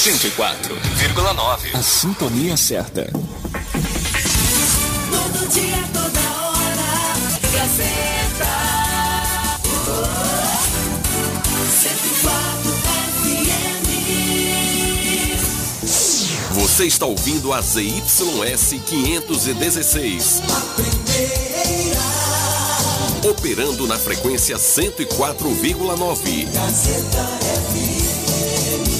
104,9. A sintonia certa. Todo dia, toda hora. Gazeta. Você está ouvindo a ZYS 516. A primeira. Operando na frequência 104,9. Gazeta FM.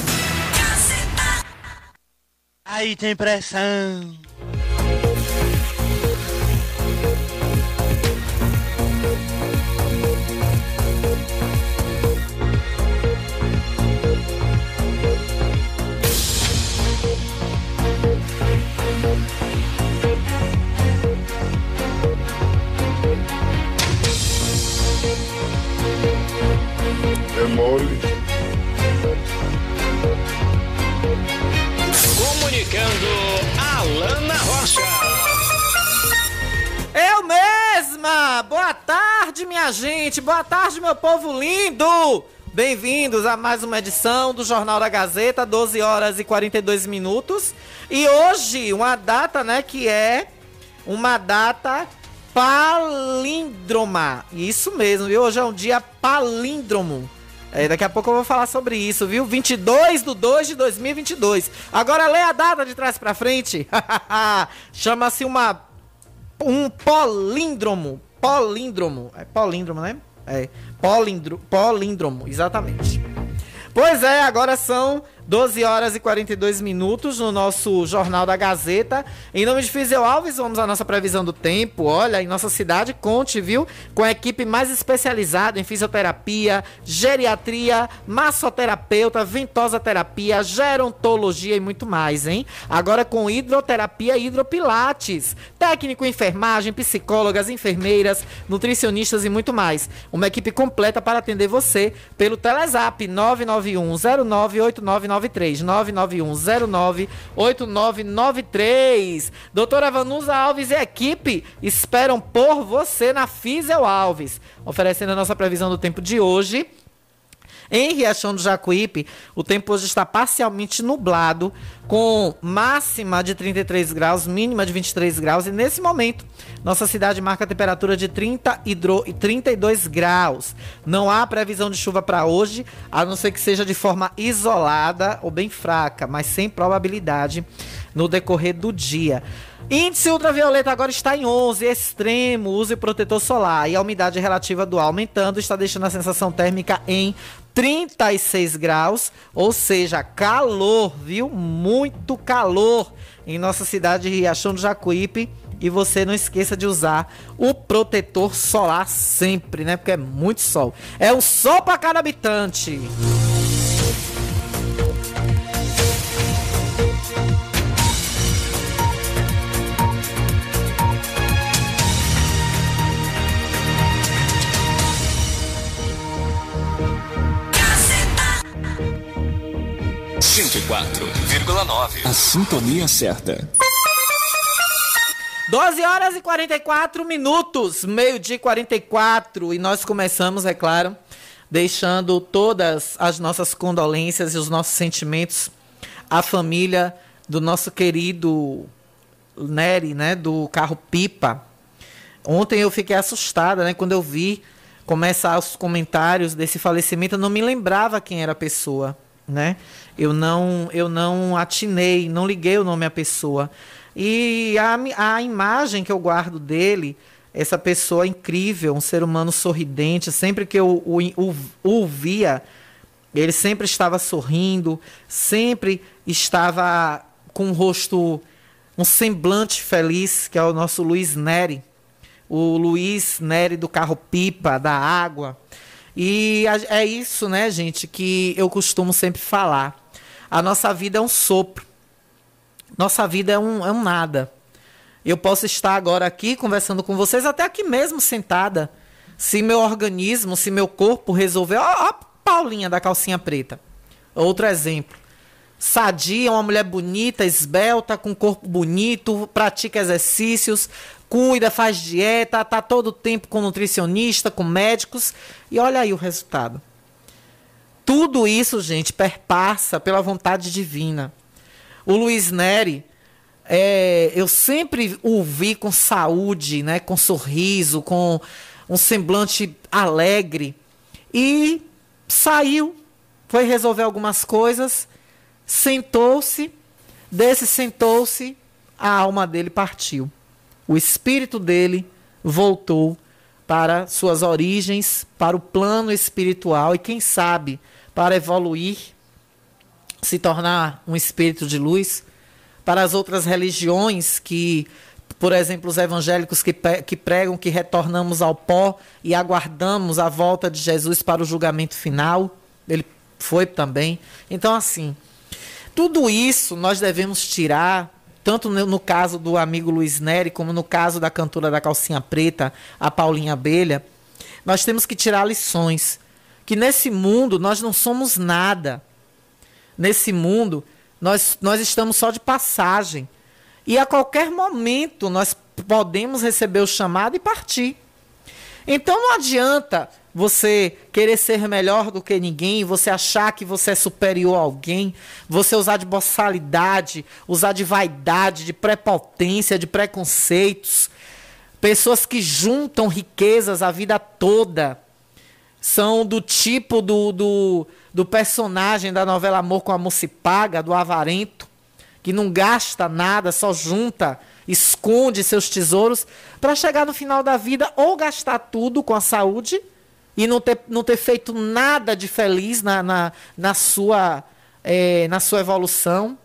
Aí tem pressão. É. Boa tarde, minha gente! Boa tarde, meu povo lindo! Bem-vindos a mais uma edição do Jornal da Gazeta, 12 horas e 42 minutos. E hoje, uma data, né, que é uma data palíndroma. Isso mesmo, viu? Hoje é um dia palíndromo. É, daqui a pouco eu vou falar sobre isso, viu? 22 de 2 de 2022. Agora lê a data de trás pra frente. Chama-se uma um políndromo. Políndromo. É políndromo, né? É. Políndro, políndromo, exatamente. Pois é, agora são 12 horas e 42 minutos no nosso Jornal da Gazeta. Em nome de Fizeu Alves, vamos à nossa previsão do tempo. Olha, em nossa cidade, conte, viu? Com a equipe mais especializada em fisioterapia, geriatria, massoterapeuta, ventosa terapia, gerontologia e muito mais, hein? Agora com hidroterapia e hidropilates, técnico, enfermagem, psicólogas, enfermeiras, nutricionistas e muito mais. Uma equipe completa para atender você pelo Telezap 991 098993 991098993. Doutora Vanusa Alves e equipe esperam por você na Fisel Alves, oferecendo a nossa previsão do tempo de hoje. Em Riachão do Jacuípe, o tempo hoje está parcialmente nublado, com máxima de 33 graus, mínima de 23 graus. E nesse momento, nossa cidade marca a temperatura de 30 e 32 graus. Não há previsão de chuva para hoje, a não ser que seja de forma isolada ou bem fraca, mas sem probabilidade no decorrer do dia. Índice ultravioleta agora está em 11, extremo, use protetor solar. E a umidade relativa do ar aumentando está deixando a sensação térmica em 36 graus, ou seja, calor, viu? Muito calor em nossa cidade de Riachão do Jacuípe. E você não esqueça de usar o protetor solar sempre, né? Porque é muito sol. É um sol para cada habitante. A sintonia certa. 12 horas e 44 minutos, meio-dia e 44. E nós começamos, é claro, deixando todas as nossas condolências e os nossos sentimentos à família do nosso querido Nery, né? Do carro Pipa. Ontem eu fiquei assustada, né? Quando eu vi começar os comentários desse falecimento, eu não me lembrava quem era a pessoa, né? Eu não, eu não atinei, não liguei o nome à pessoa. E a, a imagem que eu guardo dele, essa pessoa incrível, um ser humano sorridente, sempre que eu o, o, o via, ele sempre estava sorrindo, sempre estava com um rosto, um semblante feliz, que é o nosso Luiz Neri. O Luiz Neri do carro pipa, da água. E é isso, né, gente, que eu costumo sempre falar a nossa vida é um sopro. Nossa vida é um, é um nada. Eu posso estar agora aqui conversando com vocês, até aqui mesmo sentada. Se meu organismo, se meu corpo resolver. Ó, ó a Paulinha da calcinha preta. Outro exemplo. Sadia, uma mulher bonita, esbelta, com corpo bonito, pratica exercícios, cuida, faz dieta, tá todo o tempo com nutricionista, com médicos. E olha aí o resultado. Tudo isso, gente, perpassa pela vontade divina. O Luiz Neri, é, eu sempre o vi com saúde, né, com sorriso, com um semblante alegre. E saiu, foi resolver algumas coisas, sentou-se, desse sentou-se, a alma dele partiu. O espírito dele voltou para suas origens, para o plano espiritual e quem sabe para evoluir, se tornar um espírito de luz, para as outras religiões que, por exemplo, os evangélicos que, que pregam que retornamos ao pó e aguardamos a volta de Jesus para o julgamento final. Ele foi também. Então, assim, tudo isso nós devemos tirar, tanto no, caso do amigo Luiz Neri, como no caso da cantora da calcinha preta, a Paulinha Abelha. Nós temos que tirar lições. Que nesse mundo nós não somos nada. Nesse mundo nós, nós estamos só de passagem. E a qualquer momento nós podemos receber o chamado e partir. Então não adianta você querer ser melhor do que ninguém, você achar que você é superior a alguém, você usar de boçalidade, usar de vaidade, de prepotência, de preconceitos. Pessoas que juntam riquezas a vida toda são do tipo do, do, do personagem da novela Amor com Amor se Paga, do avarento, que não gasta nada, só junta, esconde seus tesouros, para chegar no final da vida ou gastar tudo com a saúde e não ter, não ter feito nada de feliz na, na, na, sua, é, na sua evolução,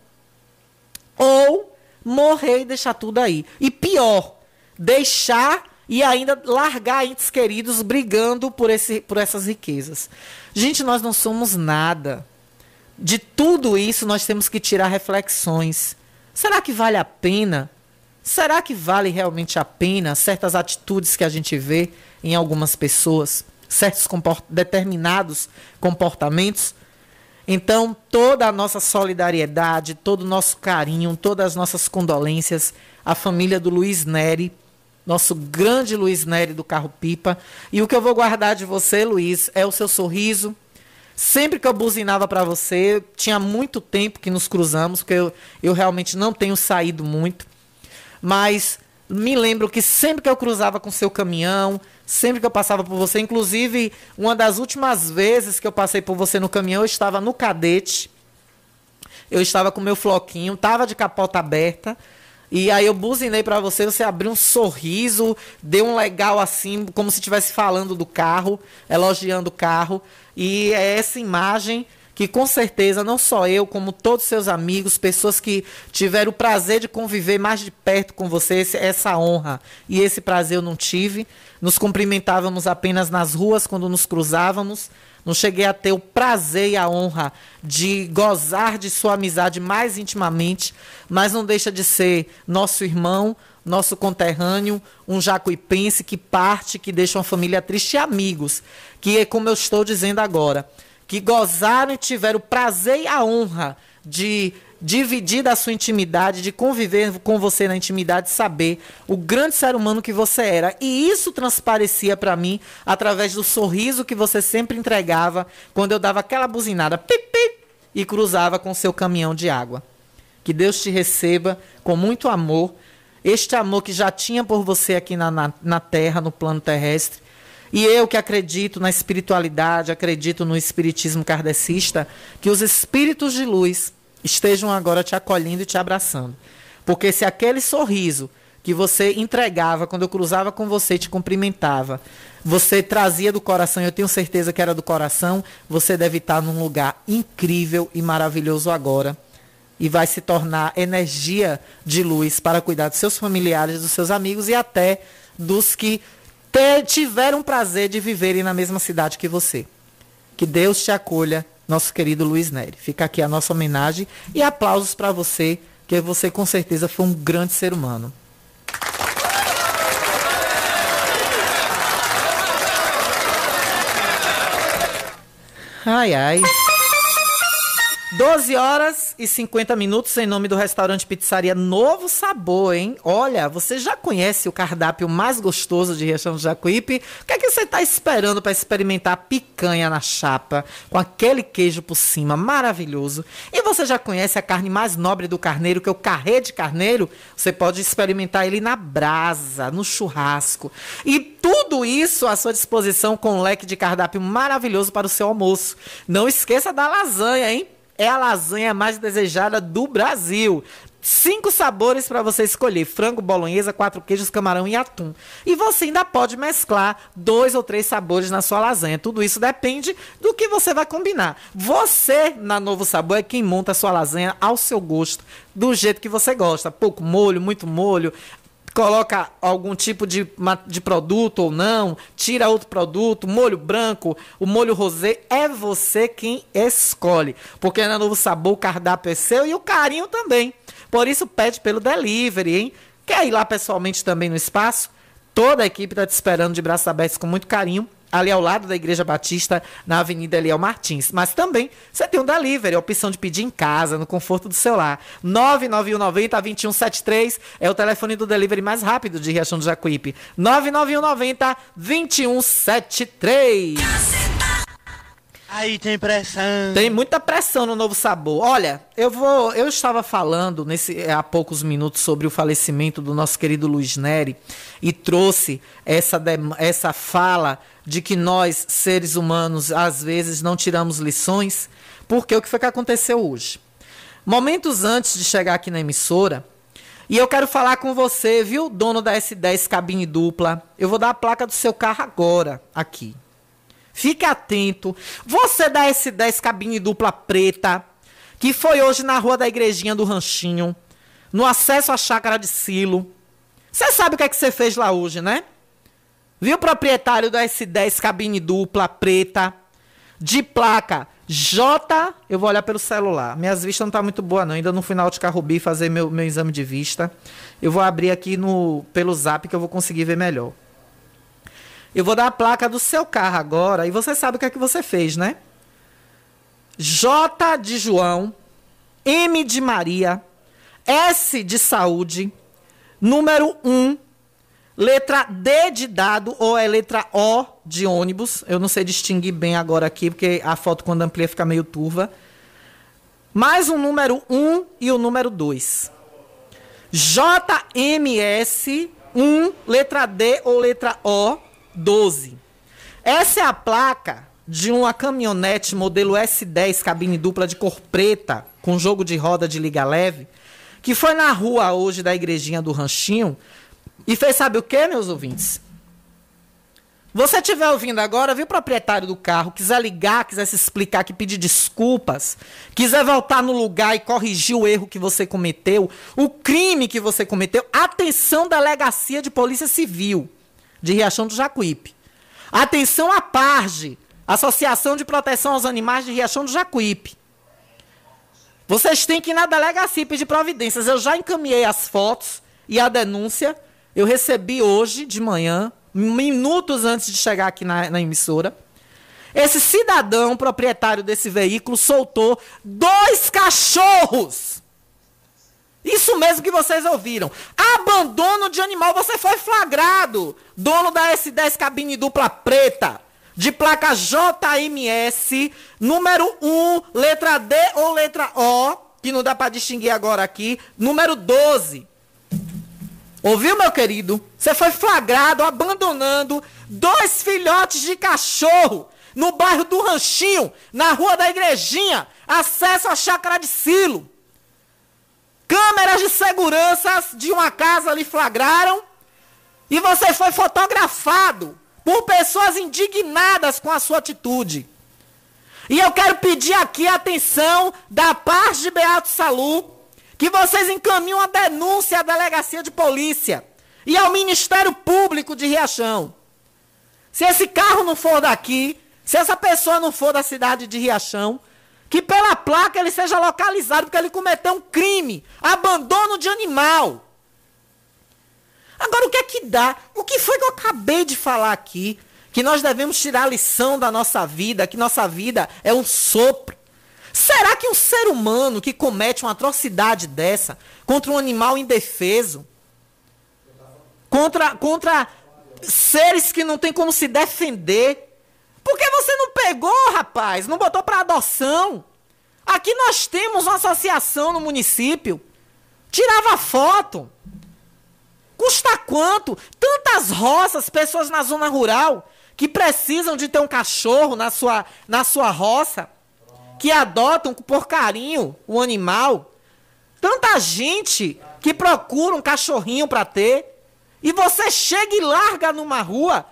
ou morrer e deixar tudo aí. E pior, deixar e ainda largar entes queridos brigando por, esse, por essas riquezas. Gente, nós não somos nada. De tudo isso nós temos que tirar reflexões. Será que vale a pena? Será que vale realmente a pena certas atitudes que a gente vê em algumas pessoas, certos comport determinados comportamentos? Então, toda a nossa solidariedade, todo o nosso carinho, todas as nossas condolências à família do Luiz Neri nosso grande Luiz Nery do Carro Pipa. E o que eu vou guardar de você, Luiz, é o seu sorriso. Sempre que eu buzinava para você, tinha muito tempo que nos cruzamos, porque eu, eu realmente não tenho saído muito. Mas me lembro que sempre que eu cruzava com seu caminhão, sempre que eu passava por você, inclusive uma das últimas vezes que eu passei por você no caminhão, eu estava no cadete. Eu estava com meu floquinho, estava de capota aberta. E aí eu buzinei para você, você abriu um sorriso, deu um legal assim, como se estivesse falando do carro, elogiando o carro. E é essa imagem que com certeza não só eu, como todos seus amigos, pessoas que tiveram o prazer de conviver mais de perto com você, essa honra e esse prazer eu não tive. Nos cumprimentávamos apenas nas ruas quando nos cruzávamos. Não cheguei a ter o prazer e a honra de gozar de sua amizade mais intimamente, mas não deixa de ser nosso irmão, nosso conterrâneo, um jacuipense que parte, que deixa uma família triste e amigos, que é como eu estou dizendo agora, que gozaram e tiveram o prazer e a honra de dividir da sua intimidade, de conviver com você na intimidade, saber o grande ser humano que você era. E isso transparecia para mim através do sorriso que você sempre entregava quando eu dava aquela buzinada e cruzava com seu caminhão de água. Que Deus te receba com muito amor, este amor que já tinha por você aqui na, na, na terra, no plano terrestre. E eu que acredito na espiritualidade, acredito no espiritismo kardecista, que os espíritos de luz estejam agora te acolhendo e te abraçando. Porque se aquele sorriso que você entregava quando eu cruzava com você te cumprimentava, você trazia do coração, eu tenho certeza que era do coração, você deve estar num lugar incrível e maravilhoso agora. E vai se tornar energia de luz para cuidar dos seus familiares, dos seus amigos e até dos que tiveram prazer de viverem na mesma cidade que você. Que Deus te acolha nosso querido Luiz Neri. Fica aqui a nossa homenagem e aplausos para você, que você com certeza foi um grande ser humano. Ai, ai. 12 horas e 50 minutos em nome do restaurante Pizzaria Novo Sabor, hein? Olha, você já conhece o cardápio mais gostoso de Riachão do Jacuípe? O que é que você está esperando para experimentar a picanha na chapa, com aquele queijo por cima maravilhoso? E você já conhece a carne mais nobre do carneiro, que é o carré de carneiro? Você pode experimentar ele na brasa, no churrasco. E tudo isso à sua disposição com um leque de cardápio maravilhoso para o seu almoço. Não esqueça da lasanha, hein? É a lasanha mais desejada do Brasil. Cinco sabores para você escolher: frango, bolonhesa, quatro queijos, camarão e atum. E você ainda pode mesclar dois ou três sabores na sua lasanha. Tudo isso depende do que você vai combinar. Você, na Novo Sabor, é quem monta a sua lasanha ao seu gosto, do jeito que você gosta. Pouco molho, muito molho, coloca algum tipo de, de produto ou não, tira outro produto, molho branco, o molho rosé, é você quem escolhe. Porque na Novo Sabor o cardápio é seu e o carinho também. Por isso pede pelo delivery, hein? Quer ir lá pessoalmente também no espaço? Toda a equipe está te esperando de braços abertos com muito carinho ali ao lado da Igreja Batista, na Avenida Eliel Martins. Mas também você tem um delivery, a opção de pedir em casa, no conforto do celular. 99190 2173 é o telefone do delivery mais rápido de Riachão do Jacuípe. 99190 2173. Aí tem pressão. Tem muita pressão no novo sabor. Olha, eu vou. Eu estava falando nesse, há poucos minutos sobre o falecimento do nosso querido Luiz Neri e trouxe essa, essa fala de que nós, seres humanos, às vezes não tiramos lições, porque o que foi que aconteceu hoje? Momentos antes de chegar aqui na emissora, e eu quero falar com você, viu, dono da S10 cabine dupla. Eu vou dar a placa do seu carro agora, aqui. Fique atento. Você da S10 cabine dupla preta, que foi hoje na rua da igrejinha do Ranchinho, no acesso à chácara de Silo. Você sabe o que é que você fez lá hoje, né? Viu, proprietário da S10 cabine dupla preta, de placa J. Eu vou olhar pelo celular. Minhas vistas não tá muito boa não. Ainda não fui na Ótica Rubi fazer meu, meu exame de vista. Eu vou abrir aqui no pelo Zap que eu vou conseguir ver melhor. Eu vou dar a placa do seu carro agora e você sabe o que é que você fez, né? J de João, M de Maria, S de saúde, número 1, Letra D de dado ou é letra O de ônibus. Eu não sei distinguir bem agora aqui, porque a foto quando amplia fica meio turva. Mais um número 1 e o número 2. JMS 1, letra D ou letra O, 12. Essa é a placa de uma caminhonete modelo S10 cabine dupla de cor preta, com jogo de roda de liga leve, que foi na rua hoje da igrejinha do Ranchinho, e fez sabe o que, meus ouvintes? Você estiver ouvindo agora, viu o proprietário do carro, quiser ligar, quiser se explicar, que pedir desculpas, quiser voltar no lugar e corrigir o erro que você cometeu, o crime que você cometeu, atenção delegacia de polícia civil de Riachão do Jacuípe. Atenção à PARGE, Associação de Proteção aos Animais de Riachão do Jacuípe. Vocês têm que ir na delegacia pedir providências. Eu já encaminhei as fotos e a denúncia eu recebi hoje de manhã, minutos antes de chegar aqui na, na emissora. Esse cidadão proprietário desse veículo soltou dois cachorros. Mesmo que vocês ouviram. Abandono de animal. Você foi flagrado. Dono da S10 cabine dupla preta. De placa JMS, número 1, letra D ou letra O, que não dá para distinguir agora aqui, número 12. Ouviu, meu querido? Você foi flagrado abandonando dois filhotes de cachorro no bairro do Ranchinho, na rua da Igrejinha, acesso à chácara de Silo. Câmeras de segurança de uma casa lhe flagraram e você foi fotografado por pessoas indignadas com a sua atitude. E eu quero pedir aqui a atenção da parte de Beato Salu, que vocês encaminham a denúncia à delegacia de polícia e ao Ministério Público de Riachão. Se esse carro não for daqui, se essa pessoa não for da cidade de Riachão, que pela placa ele seja localizado porque ele cometeu um crime, abandono de animal. Agora o que é que dá? O que foi que eu acabei de falar aqui? Que nós devemos tirar a lição da nossa vida, que nossa vida é um sopro. Será que um ser humano que comete uma atrocidade dessa contra um animal indefeso, contra, contra seres que não tem como se defender, por que você não pegou, rapaz? Não botou para adoção? Aqui nós temos uma associação no município. Tirava foto. Custa quanto? Tantas roças, pessoas na zona rural que precisam de ter um cachorro na sua, na sua roça, que adotam por carinho o animal. Tanta gente que procura um cachorrinho para ter. E você chega e larga numa rua.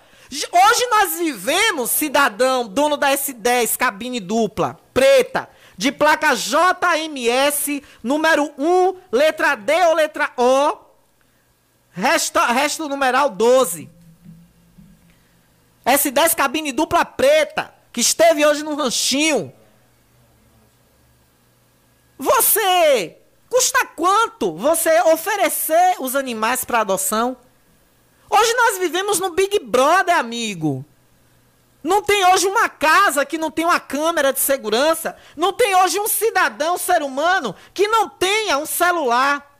Hoje nós vivemos, cidadão, dono da S10, cabine dupla, preta, de placa JMS, número 1, letra D ou letra O, resto, resto numeral 12. S10 cabine dupla preta, que esteve hoje no ranchinho. Você, custa quanto você oferecer os animais para adoção? Hoje nós vivemos no Big Brother, amigo. Não tem hoje uma casa que não tem uma câmera de segurança. Não tem hoje um cidadão, ser humano, que não tenha um celular.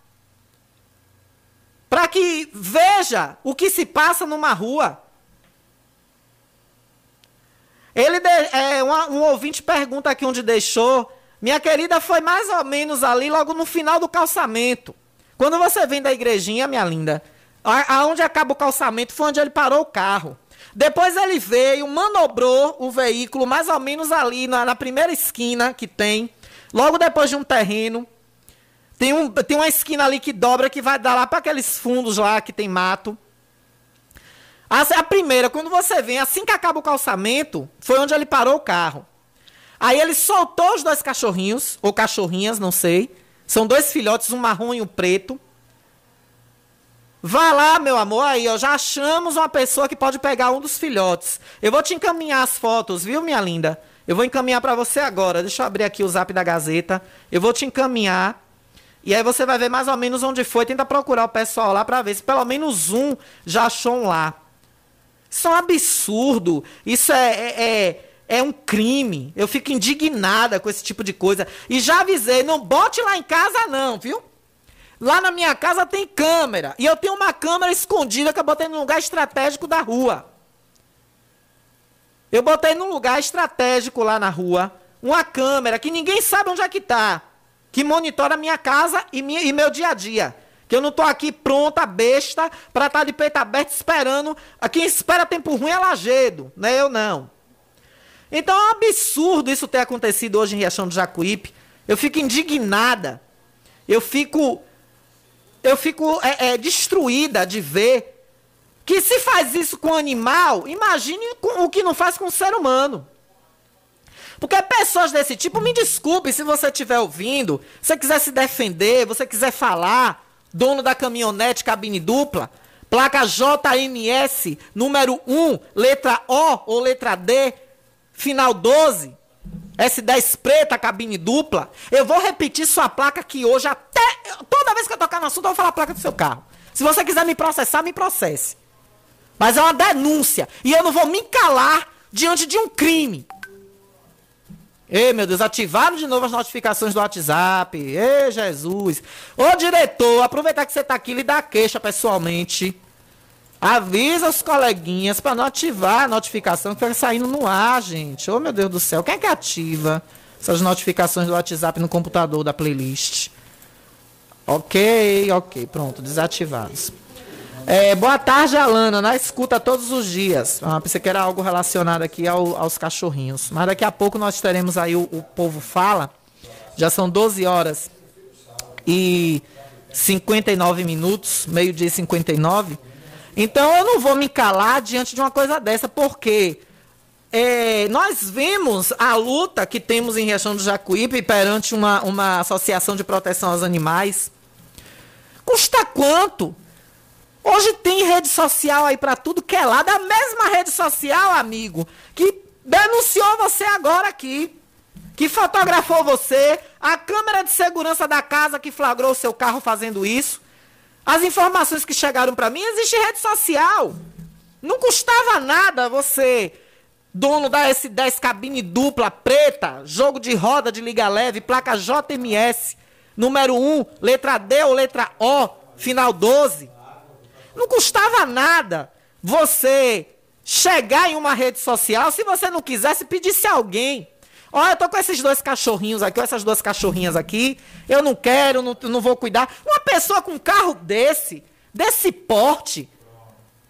Para que veja o que se passa numa rua. Ele de, é, um, um ouvinte pergunta aqui onde deixou. Minha querida, foi mais ou menos ali, logo no final do calçamento. Quando você vem da igrejinha, minha linda, aonde acaba o calçamento foi onde ele parou o carro. Depois ele veio, manobrou o veículo mais ou menos ali na, na primeira esquina que tem, logo depois de um terreno. Tem, um, tem uma esquina ali que dobra que vai dar lá para aqueles fundos lá que tem mato. A, a primeira, quando você vem, assim que acaba o calçamento, foi onde ele parou o carro. Aí ele soltou os dois cachorrinhos, ou cachorrinhas, não sei. São dois filhotes, um marrom e um preto. Vá lá, meu amor, aí, ó, já achamos uma pessoa que pode pegar um dos filhotes. Eu vou te encaminhar as fotos, viu, minha linda? Eu vou encaminhar para você agora. Deixa eu abrir aqui o zap da Gazeta. Eu vou te encaminhar. E aí você vai ver mais ou menos onde foi. Tenta procurar o pessoal lá para ver se pelo menos um já achou um lá. Isso é um absurdo. Isso é, é, é, é um crime. Eu fico indignada com esse tipo de coisa. E já avisei, não bote lá em casa não, viu? Lá na minha casa tem câmera. E eu tenho uma câmera escondida que eu botei num lugar estratégico da rua. Eu botei num lugar estratégico lá na rua uma câmera que ninguém sabe onde é que está. Que monitora minha casa e, minha, e meu dia a dia. Que eu não estou aqui pronta, besta, para estar tá de peito aberto esperando. Quem espera tempo ruim é lajedo, não é eu não. Então é um absurdo isso ter acontecido hoje em Riachão do Jacuípe. Eu fico indignada. Eu fico eu fico é, é, destruída de ver que se faz isso com animal, imagine o que não faz com o ser humano. Porque pessoas desse tipo, me desculpe se você estiver ouvindo, se você quiser se defender, você quiser falar, dono da caminhonete cabine dupla, placa JMS, número 1, letra O ou letra D, final 12, S10 preta, cabine dupla. Eu vou repetir sua placa aqui hoje até. Toda vez que eu tocar no assunto, eu vou falar a placa do seu carro. Se você quiser me processar, me processe. Mas é uma denúncia. E eu não vou me calar diante de um crime. Ei, meu Deus, ativaram de novo as notificações do WhatsApp. Ei, Jesus. Ô, diretor, aproveitar que você está aqui, lhe dá queixa pessoalmente. Avisa os coleguinhas para não ativar a notificação que fica saindo no ar, gente. Oh, meu Deus do céu. Quem é que ativa essas notificações do WhatsApp no computador da playlist? Ok, ok. Pronto, desativados. É, boa tarde, Alana. Na escuta todos os dias. Ah, pensei que era algo relacionado aqui ao, aos cachorrinhos. Mas daqui a pouco nós teremos aí o, o Povo Fala. Já são 12 horas e 59 minutos, meio-dia e 59. Então eu não vou me calar diante de uma coisa dessa, porque é, nós vimos a luta que temos em Riachão do Jacuípe perante uma, uma associação de proteção aos animais. Custa quanto? Hoje tem rede social aí para tudo que é lado. A mesma rede social, amigo, que denunciou você agora aqui. que fotografou você, a câmera de segurança da casa que flagrou o seu carro fazendo isso. As informações que chegaram para mim, existe rede social. Não custava nada você, dono da S10 cabine dupla preta, jogo de roda de liga leve, placa JMS, número 1, letra D ou letra O, final 12. Não custava nada você chegar em uma rede social, se você não quisesse, pedisse a alguém. Olha, eu tô com esses dois cachorrinhos aqui, ou essas duas cachorrinhas aqui. Eu não quero, não, não vou cuidar. Uma pessoa com um carro desse, desse porte.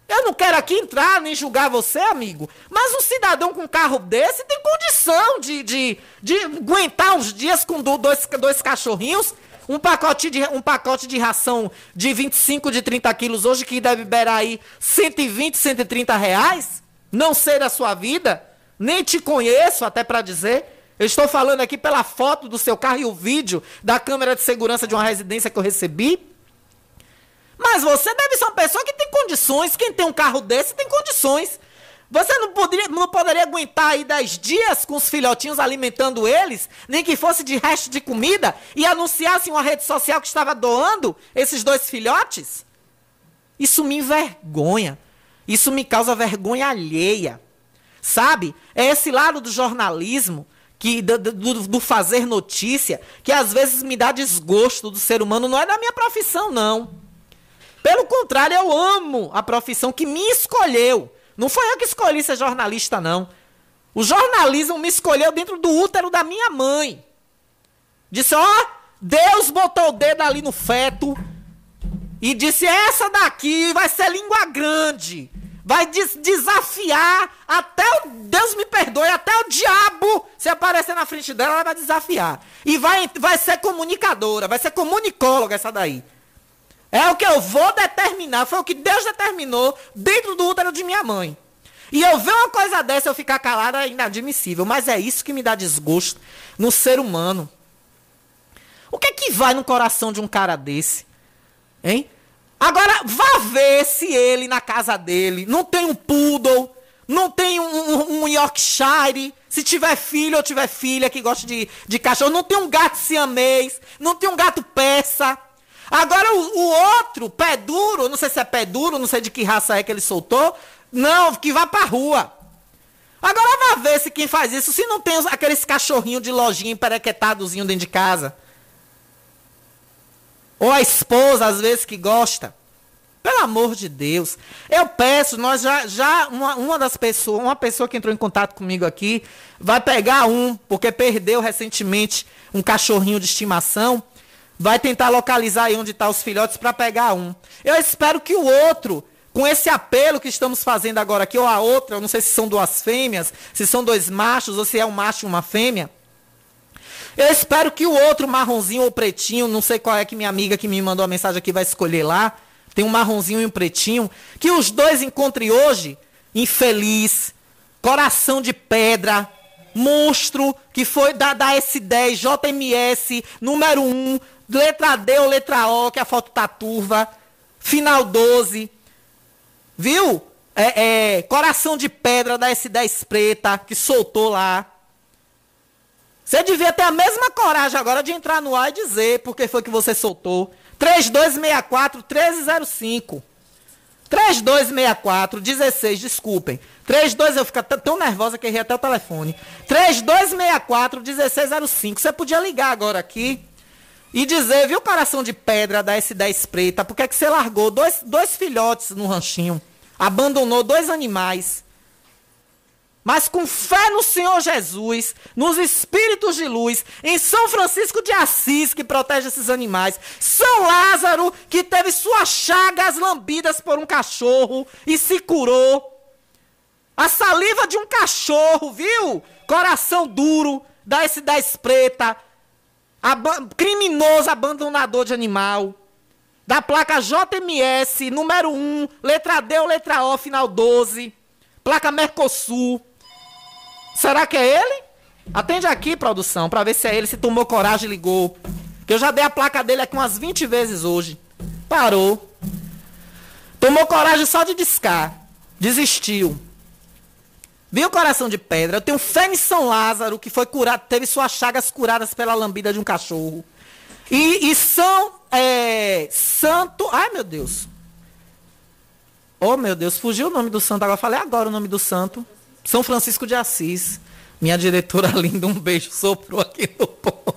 Eu não quero aqui entrar nem julgar você, amigo. Mas um cidadão com um carro desse tem condição de, de, de aguentar uns dias com do- dois, dois cachorrinhos. Um pacote, de, um pacote de ração de 25, de 30 quilos hoje, que deve liberar aí 120, 130 reais. Não sei da sua vida. Nem te conheço, até pra dizer. Eu estou falando aqui pela foto do seu carro e o vídeo da câmera de segurança de uma residência que eu recebi. Mas você deve ser uma pessoa que tem condições. Quem tem um carro desse tem condições. Você não poderia, não poderia aguentar aí 10 dias com os filhotinhos alimentando eles, nem que fosse de resto de comida, e anunciasse em uma rede social que estava doando esses dois filhotes? Isso me envergonha. Isso me causa vergonha alheia. Sabe? É esse lado do jornalismo, que do, do- do fazer notícia, que às vezes me dá desgosto do ser humano. Não é da minha profissão, não. Pelo contrário, eu amo a profissão que me escolheu. Não foi eu que escolhi ser jornalista, não. O jornalismo me escolheu dentro do útero da minha mãe. Disse: Ó, Deus botou o dedo ali no feto e disse: Essa daqui vai ser língua grande. Vai des- desafiar até o. Deus me perdoe, até o diabo se aparecer na frente dela, ela vai desafiar. E vai, vai ser comunicadora, vai ser comunicóloga essa daí. É o que eu vou determinar, foi o que Deus determinou dentro do útero de minha mãe. E eu ver uma coisa dessa, eu ficar calada é inadmissível. Mas é isso que me dá desgosto no ser humano. O que é que vai no coração de um cara desse? Hein? Agora, vá ver se ele na casa dele não tem um poodle, não tem um, um- Yorkshire, se tiver filho ou tiver filha que gosta de, de cachorro, não tem um gato siamês, não tem um gato persa. Agora, o, o outro, pé duro, não sei se é pé duro, não sei de que raça é que ele soltou, não, que vá pra rua. Agora vá ver se quem faz isso, se não tem os- aqueles cachorrinhos de lojinha emperequetadozinho dentro de casa. Ou a esposa, às vezes, que gosta. Pelo amor de Deus. Eu peço, nós já, já uma, uma das pessoas, uma pessoa que entrou em contato comigo aqui, vai pegar um, porque perdeu recentemente um cachorrinho de estimação. Vai tentar localizar aí onde estão os filhotes para pegar um. Eu espero que o outro, com esse apelo que estamos fazendo agora aqui, ou a outra, eu não sei se são duas fêmeas, se são dois machos, ou se é um macho e uma fêmea. Eu espero que o outro marronzinho ou pretinho, não sei qual é que minha amiga que me mandou a mensagem aqui vai escolher lá. Tem um marronzinho e um pretinho. Que os dois encontrem hoje infeliz, coração de pedra, monstro, que foi da, da S10, JMS, número 1, letra D ou letra O, que a foto tá turva, final 12. Viu? É, é, coração de pedra da S10 preta, que soltou lá. Você devia ter a mesma coragem agora de entrar no ar e dizer por que foi que você soltou. 3264 1305. 3264 16, desculpem. 32 eu fico tão nervosa que errei até o telefone. 3264 1605. Você podia ligar agora aqui e dizer, viu, coração de pedra da S10 preta, por que é que você largou dois, dois filhotes no ranchinho? Abandonou dois animais. Mas com fé no Senhor Jesus, nos espíritos de luz, em São Francisco de Assis, que protege esses animais, São Lázaro, que teve suas chagas lambidas por um cachorro e se curou. A saliva de um cachorro, viu? Coração duro, da S10 preta, aba- criminoso abandonador de animal. Da placa JMS, número 1, letra D ou letra O, final 12. Placa Mercosul. Será que é ele? Atende aqui, produção, pra ver se é ele, se tomou coragem e ligou. Que eu já dei a placa dele aqui umas 20 vezes hoje. Parou. Tomou coragem só de discar. Desistiu. Viu, coração de pedra? Eu tenho fé em São Lázaro, que foi curado, teve suas chagas curadas pela lambida de um cachorro. E, e São é, Santo. Ai, meu Deus. Oh, meu Deus, fugiu o nome do santo. Agora falei agora o nome do santo. São Francisco de Assis. Minha diretora linda, um beijo, soprou aqui no ponto.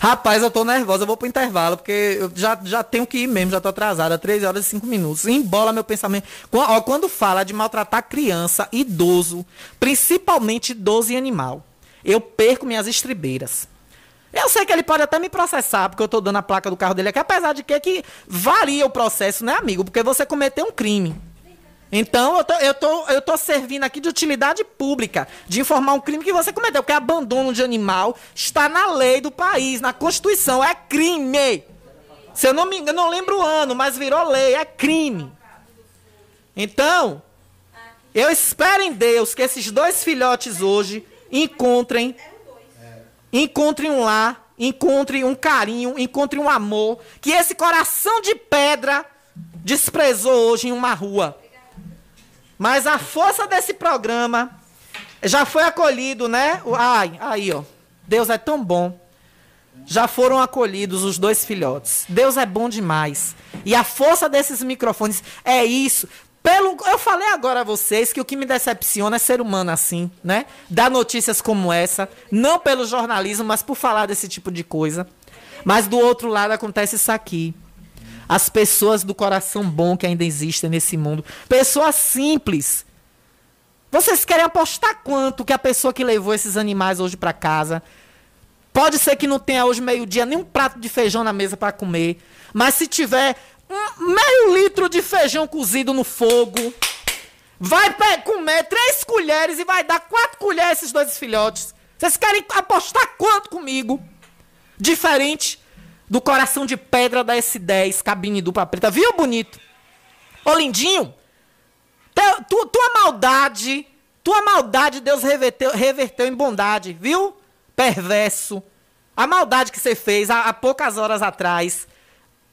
Rapaz, eu tô nervosa, eu vou pro intervalo, porque eu já, já tenho que ir mesmo, já tô atrasada, 3 horas e 5 minutos. Embola meu pensamento. Ó, Quando fala de maltratar criança, idoso, principalmente idoso e animal, eu perco minhas estribeiras. Eu sei que ele pode até me processar, porque eu tô dando a placa do carro dele aqui, apesar de que, que varia o processo, né, amigo? Porque você cometeu um crime. Então, eu tô, eu, tô, eu tô servindo aqui de utilidade pública, de informar um crime que você cometeu, porque abandono de animal está na lei do país, na Constituição, é crime. Se eu não me engano, não lembro o ano, mas virou lei, é crime. Então, eu espero em Deus que esses dois filhotes hoje encontrem encontrem um lar, encontrem um carinho, encontrem um amor que esse coração de pedra desprezou hoje em uma rua. Mas a força desse programa já foi acolhido, né? Ai, aí, ó. Deus é tão bom. Já foram acolhidos os dois filhotes. Deus é bom demais. E a força desses microfones é isso. Pelo, eu falei agora a vocês que o que me decepciona é ser humano assim, né? Dar notícias como essa, não pelo jornalismo, mas por falar desse tipo de coisa. Mas do outro lado acontece isso aqui. As pessoas do coração bom que ainda existem nesse mundo. Pessoas simples. Vocês querem apostar quanto que a pessoa que levou esses animais hoje para casa Pode ser que não tenha hoje meio-dia nem um prato de feijão na mesa para comer. Mas se tiver um meio litro de feijão cozido no fogo, vai comer três colheres e vai dar quatro colheres esses dois filhotes. Vocês querem apostar quanto comigo? Diferente do coração de pedra da S10, cabine dupla preta. Viu, bonito? Ô, lindinho, teu- tu- tua maldade, tua maldade Deus reverteu, reverteu em bondade, viu? Perverso. A maldade que você fez há, há poucas horas atrás,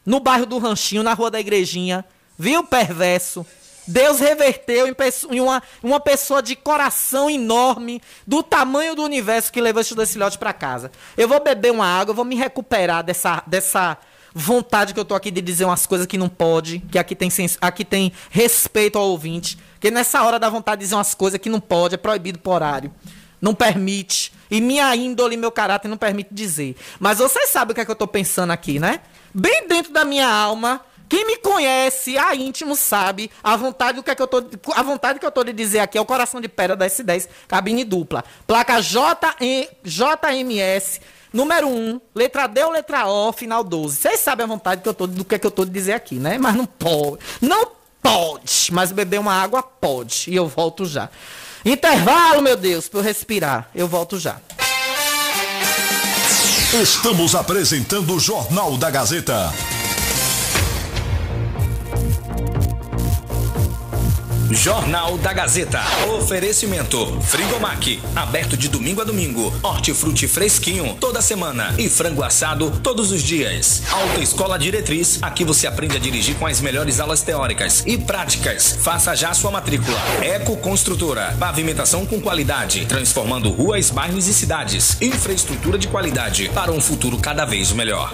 no bairro do Ranchinho, na rua da Igrejinha, viu? Perverso. Deus reverteu em, em uma, uma pessoa de coração enorme, do tamanho do universo que levou esses dois filhotes pra casa. Eu vou beber uma água, eu vou me recuperar dessa, dessa vontade que eu tô aqui de dizer umas coisas que não pode, que aqui tem, aqui tem respeito ao ouvinte. Porque nessa hora dá vontade de dizer umas coisas que não pode, é proibido por horário. Não permite. E minha índole, meu caráter não permite dizer. Mas vocês sabem o que é que eu tô pensando aqui, né? Bem dentro da minha alma, quem me conhece a íntimo sabe a vontade do que é que eu tô a vontade que eu tô de dizer aqui é o coração de pedra da S10 cabine dupla. Placa JM, JMS número 1, letra D ou letra O, final 12. Vocês sabem a vontade que eu tô do que é que eu tô de dizer aqui, né? Mas não pode. Não pode, mas beber uma água pode. E eu volto já. Intervalo, meu Deus, para eu respirar. Eu volto já. Estamos apresentando o Jornal da Gazeta. Jornal da Gazeta. Oferecimento. Frigomac. Aberto de domingo a domingo. Hortifruti fresquinho toda semana. E frango assado todos os dias. Autoescola Diretriz. Aqui você aprende a dirigir com as melhores aulas teóricas e práticas. Faça já sua matrícula. Eco Construtora. Pavimentação com qualidade. Transformando ruas, bairros e cidades. Infraestrutura de qualidade. Para um futuro cada vez melhor.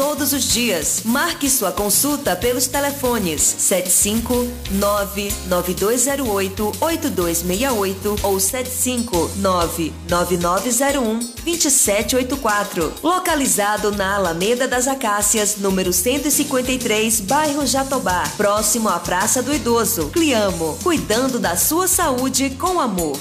todos os dias. Marque sua consulta pelos telefones 75992088268 ou 75999012784. Localizado na Alameda das Acácias, número 153, bairro Jatobá, próximo à Praça do Idoso. Cliamo, cuidando da sua saúde com amor.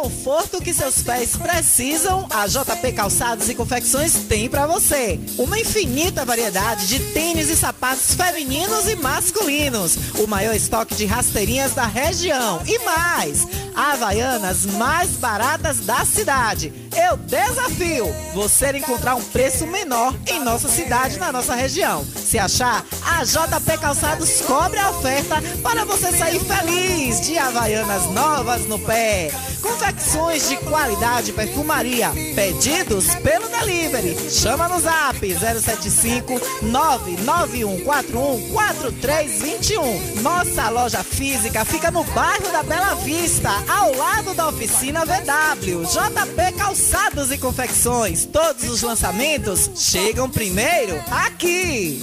Conforto que seus pés precisam, a JP Calçados e Confecções tem para você. Uma infinita variedade de tênis e sapatos femininos e masculinos. O maior estoque de rasteirinhas da região. E mais, Havaianas mais baratas da cidade. Eu desafio você encontrar um preço menor em nossa cidade, na nossa região. Se achar, a JP Calçados cobre a oferta para você sair feliz de Havaianas novas no pé. Confecções de qualidade perfumaria. Pedidos pelo delivery. Chama no zap 075 99141 4321. Nossa loja física fica no bairro da Bela Vista, ao lado da oficina VW. JP Calçados e Confecções. Todos os lançamentos chegam primeiro aqui.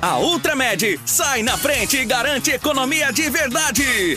A Ultramed sai na frente e garante economia de verdade.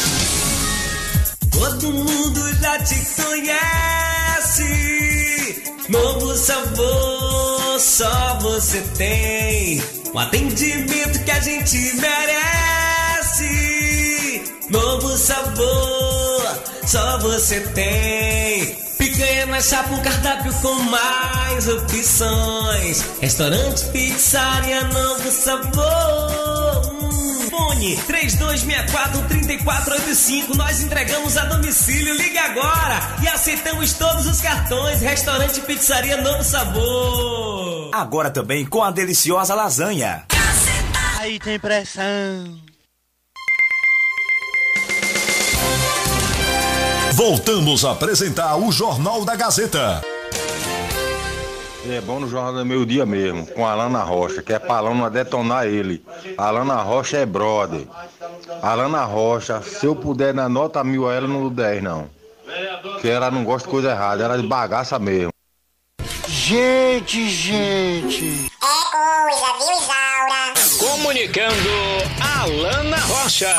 Todo mundo já te conhece. Novo sabor, só você tem. Um atendimento que a gente merece. Novo sabor, só você tem. Picanha na chapa, um cardápio com mais opções. Restaurante, pizzaria, novo sabor. Hum, Fone 3264-3485. Nós entregamos a domicílio. Ligue agora e aceitamos todos os cartões. Restaurante Pizzaria Novo Sabor. Agora também com a deliciosa lasanha. Aí tem pressão. Voltamos a apresentar o Jornal da Gazeta. É bom no Jornal do Meio Dia mesmo, com a Alana Rocha, que é pra Alana detonar ele. A Alana Rocha é brother. A Alana Rocha, se eu puder dar nota mil a ela, não dou 10 não. Porque ela não gosta de coisa errada, ela é de bagaça mesmo. Gente, gente. É coisa, viu, Isaura? Comunicando Alana Rocha.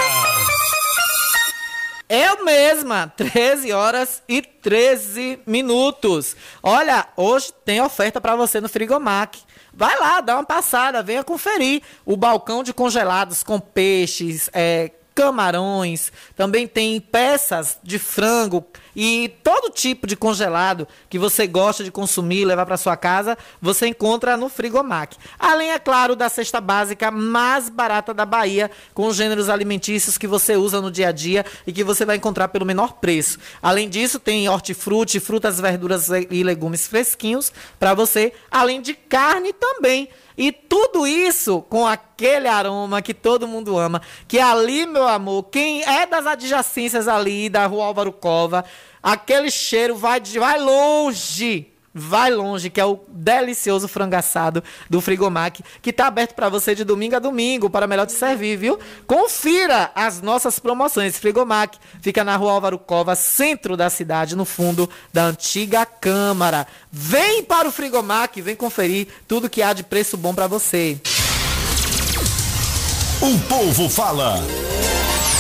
Eu mesma, 13 horas e 13 minutos. Olha, hoje tem oferta para você no Frigomac. Vai lá, dá uma passada, venha conferir o balcão de congelados com peixes, é, camarões, também tem peças de frango e todo tipo de congelado que você gosta de consumir, levar para sua casa, você encontra no Frigomac. Além, é claro, da cesta básica mais barata da Bahia, com os gêneros alimentícios que você usa no dia a dia e que você vai encontrar pelo menor preço. Além disso, tem hortifruti, frutas, verduras e legumes fresquinhos para você, além de carne também. E tudo isso com aquele aroma que todo mundo ama. Que ali, meu amor, quem é das adjacências ali da rua Álvaro Cova, aquele cheiro vai, vai longe. Vai longe, que é o delicioso frango assado do Frigomac, que tá aberto para você de domingo a domingo, para melhor te servir, viu? Confira as nossas promoções. Frigomac fica na rua Álvaro Cova, centro da cidade, no fundo da antiga Câmara. Vem para o Frigomac, vem conferir tudo que há de preço bom para você. O povo fala.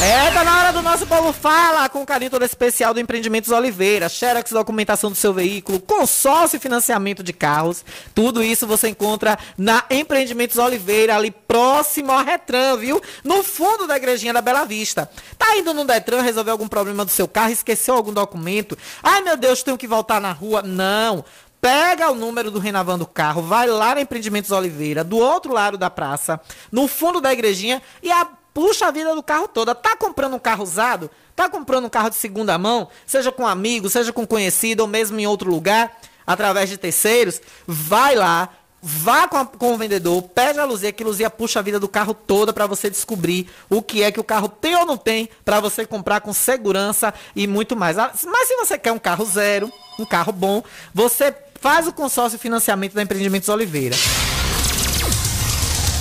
É, tá na hora do nosso povo fala com carinho todo especial do Empreendimentos Oliveira, Xerox documentação do seu veículo, consórcio e financiamento de carros. Tudo isso você encontra na Empreendimentos Oliveira, ali próximo ao Retran, viu? No fundo da igrejinha da Bela Vista. Tá indo no Detran resolver algum problema do seu carro, esqueceu algum documento? Ai, meu Deus, tenho que voltar na rua. Não. Pega o número do Renavan do carro, vai lá na Empreendimentos Oliveira, do outro lado da praça, no fundo da igrejinha e a puxa a vida do carro toda. Tá comprando um carro usado? Tá comprando um carro de segunda mão? Seja com amigo, seja com conhecido ou mesmo em outro lugar? através de terceiros, vai lá, vá com, a- com o vendedor, pede a Luzia, que Luzia puxa a vida do carro toda para você descobrir o que é que o carro tem ou não tem, para você comprar com segurança e muito mais. Ah, Mas se você quer um carro zero, um carro bom, você faz o consórcio financiamento da Empreendimentos Oliveira.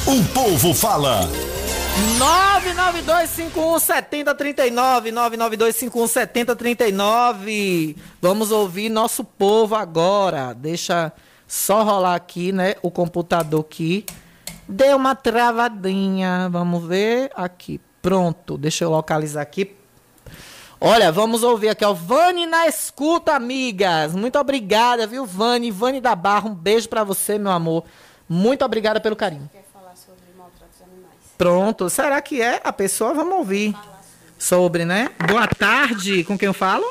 O povo fala. 992517039, 992517039. Vamos ouvir nosso povo agora. Deixa só rolar aqui, né, o computador aqui. Deu uma travadinha. Vamos ver aqui. Pronto. Deixa eu localizar aqui. Olha, vamos ouvir aqui, ó. Vani na escuta, amigas. Muito obrigada, viu, Vani? Vani da Barra, um beijo pra você, meu amor. Muito obrigada pelo carinho. Pronto. Será que é a pessoa? Vamos ouvir. Sobre, né? Boa tarde. Com quem eu falo?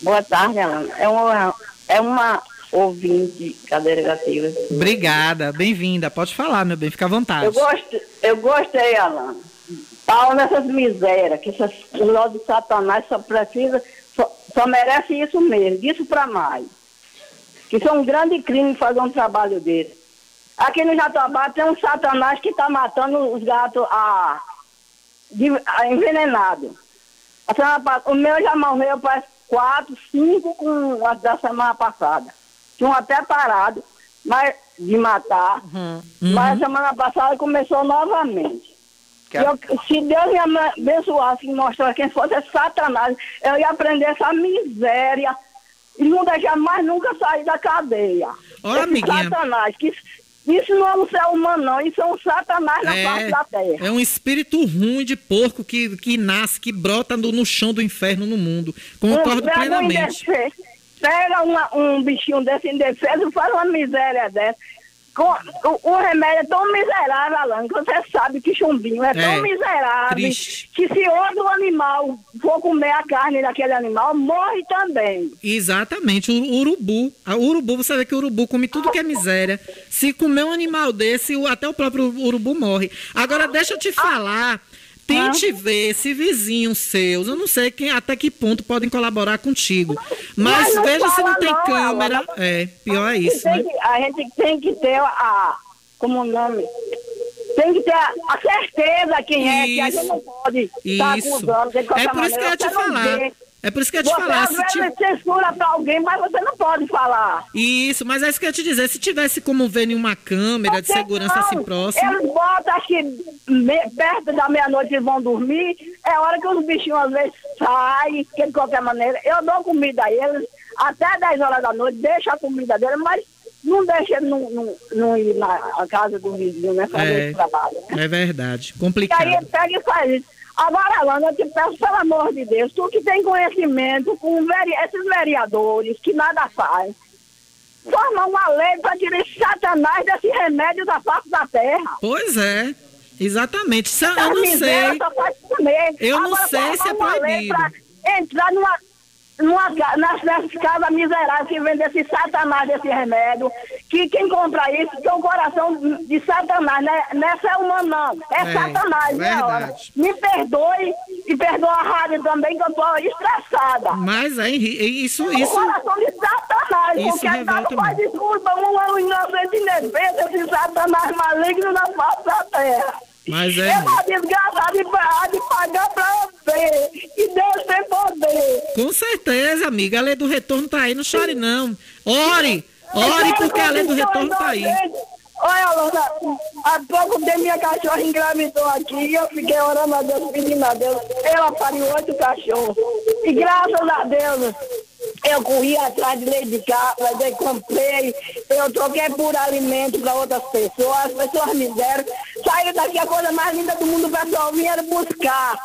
Boa tarde, Alana. É uma, é uma ouvinte cadeira negativa. Obrigada. Bem-vinda. Pode falar, meu bem. Fica à vontade. Eu, gosto, eu gostei, Alana. Pau nessas misérias, que essas lojas de satanás só precisa, só, só merece isso mesmo, disso pra mais. Que isso é um grande crime fazer um trabalho desse. Aqui no Jatobá tem um satanás que tá matando os gatos a, de, a envenenado. A semana o meu já morreu parece quatro, cinco com a da semana passada. Tinham até parado mas, de matar. Mas a semana passada começou novamente. Eu- se Deus me abençoasse e mostrasse quem fosse Satanás, eu ia aprender essa miséria e não deixar mais nunca sair da cadeia. Olha, Esse amiguinha. Satanás, que isso- não é um ser humano, não, isso é um Satanás na face da terra. É um espírito ruim de porco que, que nasce, que brota no, no chão do inferno no mundo. Concordo um plenamente. indefeso- Pega uma- um bichinho desse indefeso e faz uma miséria dessa. O, o remédio é tão miserável, Alan, que você sabe que chumbinho é, É, tão miserável triste. que se outro animal for comer a carne daquele animal, morre também. Exatamente, o urubu. A urubu, você vê que o urubu come tudo que é miséria. Se comer um animal desse, até o próprio urubu morre. Agora, deixa eu te falar. Tente ver se vizinhos seus, eu não sei quem, até que ponto podem colaborar contigo. Mas, Mas não veja se não tem não, câmera. Alana. É, pior é isso, né? que- a gente tem que ter a. Como o nome? Tem que ter a, certeza quem é, que a gente não pode estar Isso. acusando de qualquer É por isso que eu ia te não falar. vê. É por isso que eu ia te Você falar. às Se vezes ti- censura pra alguém, mas você não pode falar. Isso, mas é isso que eu ia te dizer. Se tivesse como ver nenhuma câmera de segurança assim próximo. Eles botam, que me- perto da meia-noite eles vão dormir. É hora que os bichinhos às vezes saem, que de qualquer maneira. Eu dou comida a eles até 10 horas da noite, deixo a comida deles, mas não deixa eles não, não, não ir na casa do vizinho, né? Fazer É, esse trabalho. é verdade. E Complicado. aí ele pega e faz isso. Agora, Alana, eu te peço, pelo amor de Deus, tu que tem conhecimento com veri- esses vereadores que nada faz, forma uma lei para tirar satanás desse remédio da face da terra. Pois é. Exatamente. Eu não sei. Eu não Agora, sei se é proibido. entrar numa, numa, nas, nessas casas miseráveis que vendem esse satanás desse remédio, que quem compra isso tem um coração de satanás, né? não é ser humano não, é, É, satanás, né? verdade. Me perdoe e perdoa a rádio também, que eu tô estressada. Mas é, isso, O isso. coração de satanás, isso porque revolta não faz desculpa, um é um inocente indefeso, esse satanás maligno na face da terra. Mas é. É uma desgraça de, de pagar pra ver. E Deus tem poder. Com certeza, amiga. A lei do retorno tá aí. Não chore, não. Ore. Ore, porque a lei do retorno tá aí. Olha, Alana, há pouco tempo minha cachorra engravidou aqui e eu fiquei orando a Deus, pedindo a Deus. Ela pariu oito cachorros. E graças a Deus, eu corri atrás de leite de cabra, daí comprei, eu troquei por alimento para outras pessoas, as pessoas me deram. Saiu daqui a coisa mais linda do mundo, o pessoal vinha buscar.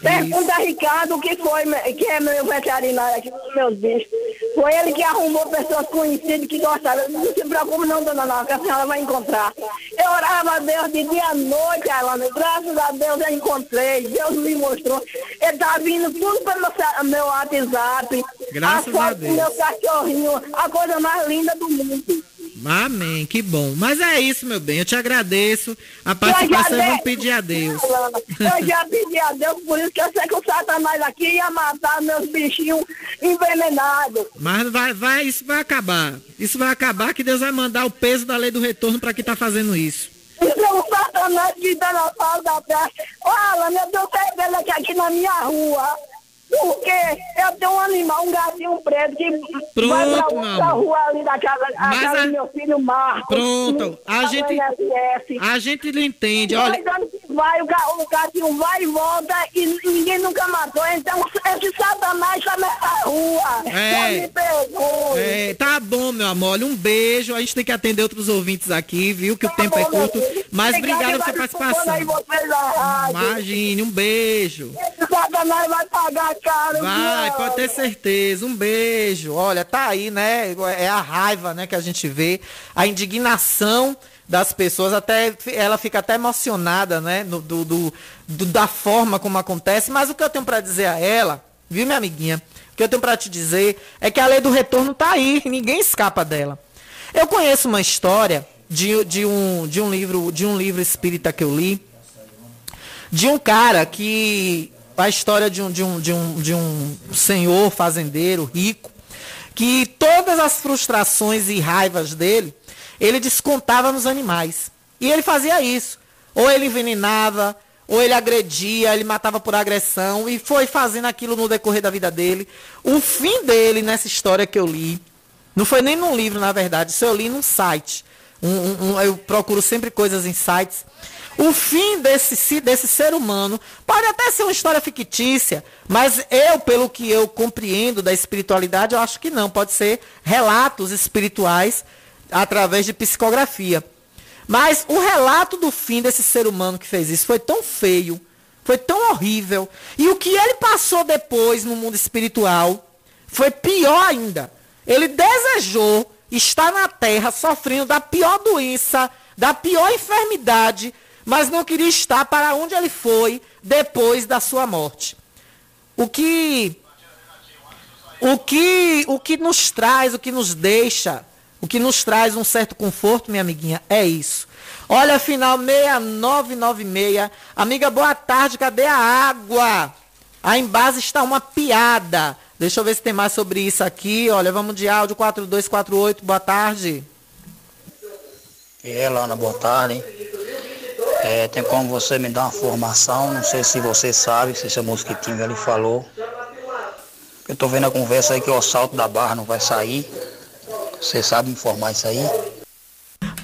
Pergunta a Ricardo o que foi, que é meu veterinário aqui meus bichos. Foi ele que arrumou pessoas conhecidas que gostaram. Não se preocupe não, dona não, que a senhora vai encontrar. Eu orava a Deus de dia à noite, Alana. Graças a Deus eu encontrei. Deus me mostrou. Ele tá vindo tudo pelo meu, meu WhatsApp. Graças a foto a do Deus. meu cachorrinho. A coisa mais linda do mundo. Amém, que bom. Mas é isso, meu bem. Eu te agradeço. A participação já vamos pedir a Deus. Eu já pedi a Deus, por isso que eu sei que o Satanás aqui ia matar meus bichinhos envenenados. Mas vai, vai, isso vai acabar. Isso vai acabar que Deus vai mandar o peso da lei do retorno para quem tá fazendo isso. Isso é o Satanás que dá na pau da praia. Olha, meu Deus, sai dele aqui, aqui na minha rua. Porque eu tenho um animal, um gatinho preto que Pronto, vai pra outra amor. rua ali da casa, a Mas casa a- do meu filho Marcos. Pronto, a gente-. A gente lhe entende, olha. Vai, o, ga- o gatinho vai e volta e ninguém nunca matou. Então, esse satanás tá nessa rua. É. Me perdoe. É, tá bom, meu amor. Olha, um beijo. A gente tem que atender outros ouvintes aqui, viu? Que o tempo é curto. Mas obrigado pela participação. Aí vocês. Imagine, um beijo. Esse satanás vai pagar caro. Vai, pode ter certeza. Um beijo. Olha, tá aí, né? É a raiva, né, que a gente vê, a indignação das pessoas, até ela fica até emocionada, né, do, do- do- da forma como acontece. Mas o que eu tenho pra dizer a ela, viu, minha amiguinha? O que eu tenho pra te dizer é que a lei do retorno tá aí, ninguém escapa dela. Eu conheço uma história de, de, um, de um livro de um livro espírita que eu li de um cara que a história de um, de um, de um, de um senhor fazendeiro rico que todas as frustrações e raivas dele ele descontava nos animais e ele fazia isso ou ele envenenava ou ele agredia, ele matava por agressão e foi fazendo aquilo no decorrer da vida dele. O fim dele nessa história que eu li, não foi nem num livro, na verdade, isso eu li num site. Um- um- um- eu procuro sempre coisas em sites. O fim desse, se- desse ser humano pode até ser uma história fictícia, mas eu, pelo que eu compreendo da espiritualidade, eu acho que não. Pode ser relatos espirituais através de psicografia. Mas o relato do fim desse ser humano que fez isso foi tão feio, foi tão horrível. E o que ele passou depois no mundo espiritual foi pior ainda. Ele desejou estar na terra sofrendo da pior doença, da pior enfermidade, mas não queria estar para onde ele foi depois da sua morte. O que o que o que nos traz, o que nos deixa, o que nos traz um certo conforto, minha amiguinha, é isso. Olha, final 6996. Amiga, boa tarde, cadê a água? Aí em base está uma piada. Deixa eu ver se tem mais sobre isso aqui. Olha, vamos de áudio 4248. Boa tarde. E aí, Lana, boa tarde. É, tem como você me dar uma formação? Não sei se você sabe, se seu mosquitinho ali falou. Eu tô vendo a conversa aí que o assalto da barra não vai sair. Você sabe informar isso aí?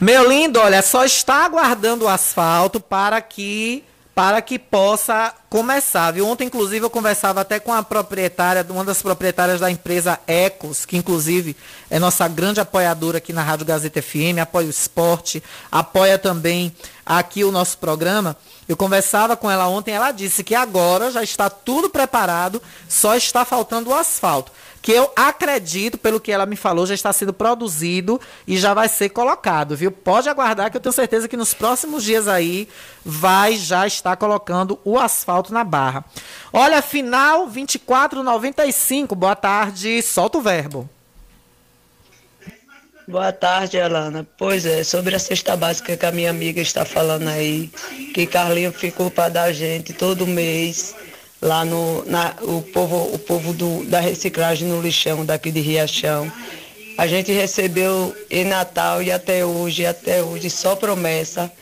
Meu lindo, olha, só está aguardando o asfalto para que para que possa começar, viu? Ontem, inclusive, eu conversava até com a proprietária, uma das proprietárias da empresa Ecos, que inclusive é nossa grande apoiadora aqui na Rádio Gazeta FM, apoia o esporte, apoia também aqui o nosso programa. Eu conversava com ela ontem, ela disse que agora já está tudo preparado, só está faltando o asfalto. Que eu acredito, pelo que ela me falou, já está sendo produzido e já vai ser colocado, viu? Pode aguardar que eu tenho certeza que nos próximos dias aí vai já estar colocando o asfalto na barra. Olha, final 2495. Boa tarde, solta o verbo. Boa tarde, Alana. Pois é, sobre a cesta básica que a minha amiga está falando aí, que Carlinho ficou para dar gente todo mês lá no na, o povo o povo do, da reciclagem no lixão daqui de Riachão. A gente recebeu em Natal e até hoje, até hoje só promessa.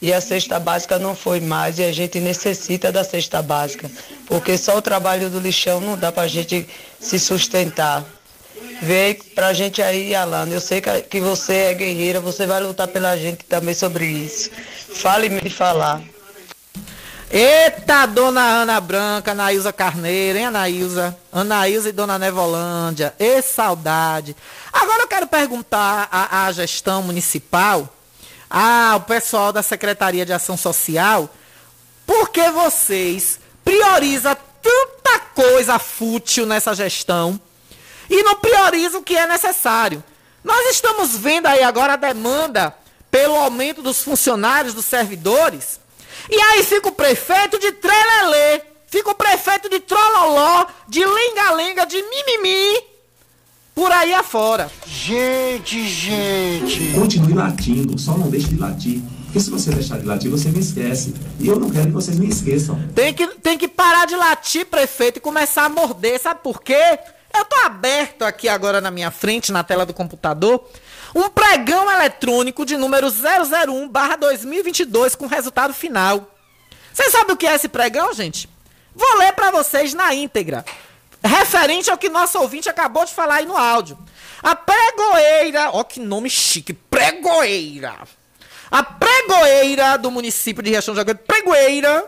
E a cesta básica não foi mais e a gente necessita da cesta básica, porque só o trabalho do lixão não dá para a gente se sustentar. Vem pra gente aí, Alana. Eu sei que, você é guerreira, você vai lutar pela gente também sobre isso. Fale-me falar. Eita, dona Ana Branca, Anaísa Carneiro, hein, Anaísa? Anaísa e dona Nevolândia. E saudade. Agora eu quero perguntar à, à gestão municipal, ao pessoal da Secretaria de Ação Social, por que vocês priorizam tanta coisa fútil nessa gestão e não priorizam o que é necessário? Nós estamos vendo aí agora a demanda pelo aumento dos funcionários, dos servidores. E aí fica o prefeito de trelelê, fica o prefeito de trololó, de lenga-lenga, de mimimi, por aí afora. Gente, gente. Continue latindo, só não deixe de latir. Porque se você deixar de latir, você me esquece. E eu não quero que vocês me esqueçam. Tem que, tem que parar de latir, prefeito, e começar a morder. Sabe por quê? Eu tô aberto aqui agora na minha frente, na tela do computador, um pregão eletrônico de número 001/2022 com resultado final. Vocês sabem o que é esse pregão, gente? Vou ler para vocês na íntegra. Referente ao que nosso ouvinte acabou de falar aí no áudio. A pregoeira, ó que nome chique, pregoeira. A pregoeira do município de Riachão de Jacuípe, pregoeira,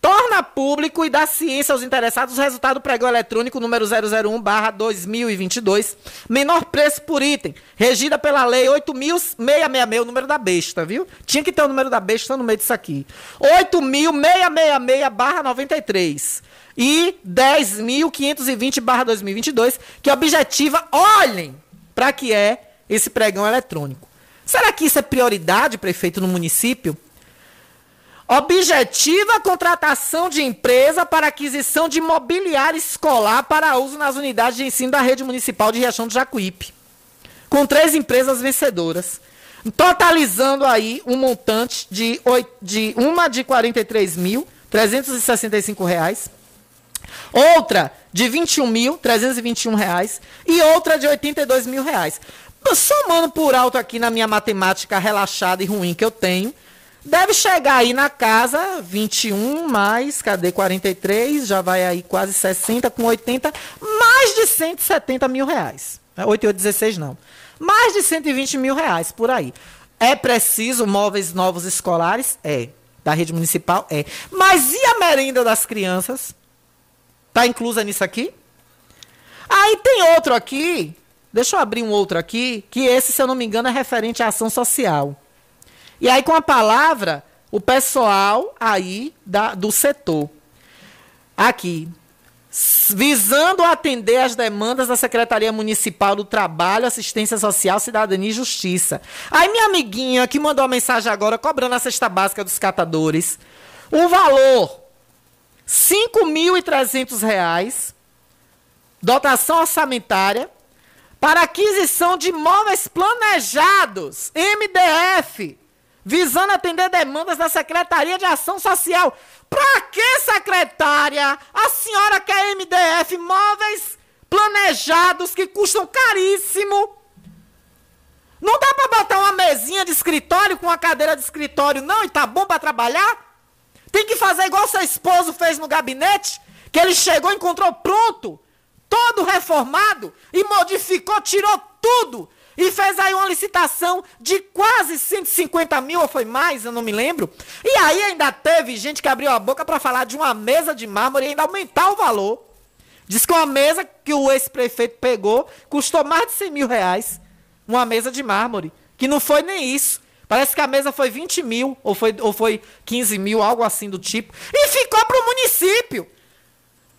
torna público e dá ciência aos interessados o resultado do pregão eletrônico número 001/2022, menor preço por item, regida pela lei 8666, o número da besta, viu? Tinha que ter o número da besta no meio disso aqui. 8666/93 e 10.520/2022, que objetiva, olhem, para que é esse pregão eletrônico. Será que isso é prioridade, prefeito, no município? Objetiva a contratação de empresa para aquisição de mobiliário escolar para uso nas unidades de ensino da rede municipal de Riachão do Jacuípe. Com três empresas vencedoras. Totalizando aí um montante de, oito, de uma de 43.365 reais, outra de 21.321 reais e outra de 82 mil reais. Somando por alto aqui na minha matemática relaxada e ruim que eu tenho, deve chegar aí na casa 21 mais, cadê 43? Já vai aí quase 60 com 80, mais de 170 mil reais. 8816 não. Mais de 120 mil reais por aí. É preciso móveis novos escolares? É. Da rede municipal? É. Mas e a merenda das crianças? Tá inclusa nisso aqui? Aí tem outro aqui, deixa eu abrir um outro aqui, que esse, se eu não me engano, é referente à ação social. E aí, com a palavra, o pessoal aí da, do setor. Aqui. Visando atender as demandas da Secretaria Municipal do Trabalho, Assistência Social, Cidadania e Justiça. Aí, minha amiguinha que mandou a mensagem agora, cobrando a cesta básica dos catadores. O valor: R$ 5.300. Dotação orçamentária para aquisição de imóveis planejados, MDF, visando atender demandas da Secretaria de Ação Social. Pra que, secretária? A senhora quer MDF, móveis planejados que custam caríssimo. Não dá para botar uma mesinha de escritório com uma cadeira de escritório, não, e tá bom para trabalhar? Tem que fazer igual seu esposo fez no gabinete, que ele chegou encontrou pronto todo reformado e modificou, tirou tudo e fez aí uma licitação de quase 150 mil, ou foi mais, eu não me lembro. E aí ainda teve gente que abriu a boca para falar de uma mesa de mármore e ainda aumentar o valor. Diz que uma mesa que o ex-prefeito pegou custou mais de 100 mil reais. Uma mesa de mármore. Que não foi nem isso. Parece que a mesa foi 20 mil, ou foi, ou foi 15 mil, algo assim do tipo. E ficou para o município.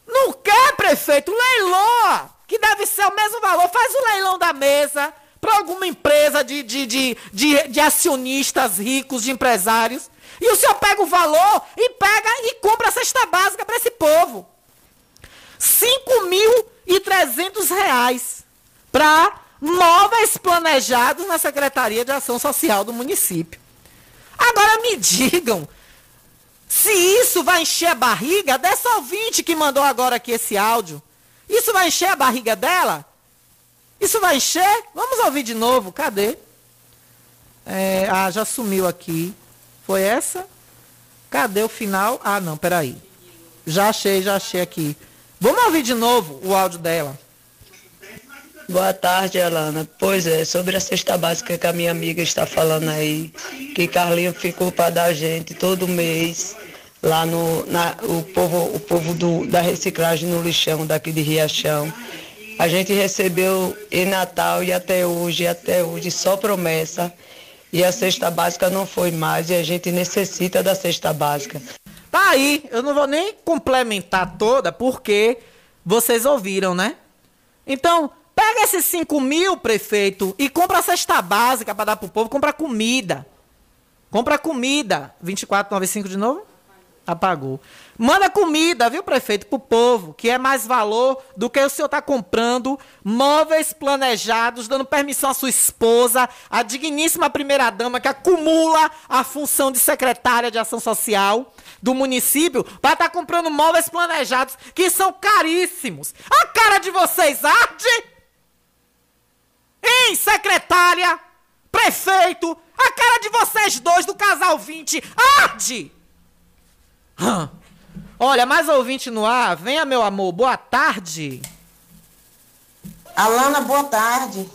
Não quer, prefeito? Leiloa! Que deve ser o mesmo valor. Faz o leilão da mesa para alguma empresa de, de, de, de, de acionistas ricos, de empresários. E o senhor pega o valor e pega e compra a cesta básica para esse povo. R$ 5.300 para móveis planejados na Secretaria de Ação Social do município. Agora me digam, se isso vai encher a barriga dessa ouvinte que mandou agora aqui esse áudio, isso vai encher a barriga dela? Isso vai encher? Vamos ouvir de novo. Cadê? É, ah, já sumiu aqui. Foi essa? Cadê o final? Ah, não, peraí. Já achei, já achei aqui. Vamos ouvir de novo o áudio dela. Boa tarde, Alana. Pois é, sobre a cesta básica que a minha amiga está falando aí, que Carlinho ficou para dar gente todo mês lá no na, o povo, o povo do, da reciclagem no lixão daqui de Riachão. A gente recebeu em Natal e até hoje, até hoje, só promessa. E a cesta básica não foi mais e a gente necessita da cesta básica. Tá aí, eu não vou nem complementar toda porque vocês ouviram, né? Então, pega esses 5 mil, prefeito, e compra a cesta básica para dar pro povo, compra comida. Compra comida. 24,95 de novo? Apagou. Manda comida, viu, prefeito, pro povo, que é mais valor do que o senhor tá comprando móveis planejados, dando permissão à sua esposa, a digníssima primeira-dama que acumula a função de secretária de ação social do município, para estar tá comprando móveis planejados que são caríssimos. A cara de vocês arde? Hein, secretária? Prefeito? A cara de vocês dois do casal 20 arde? Olha, mais ouvinte no ar. Venha, meu amor. Boa tarde. Alana, boa tarde.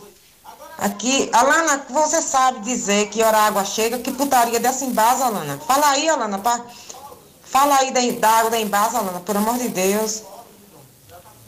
Aqui, Alana, você sabe dizer que hora a água chega? Que putaria dessa embasa, Alana? Fala aí, Alana. Pa... Fala aí da, da água da embasa, Alana, pelo amor de Deus.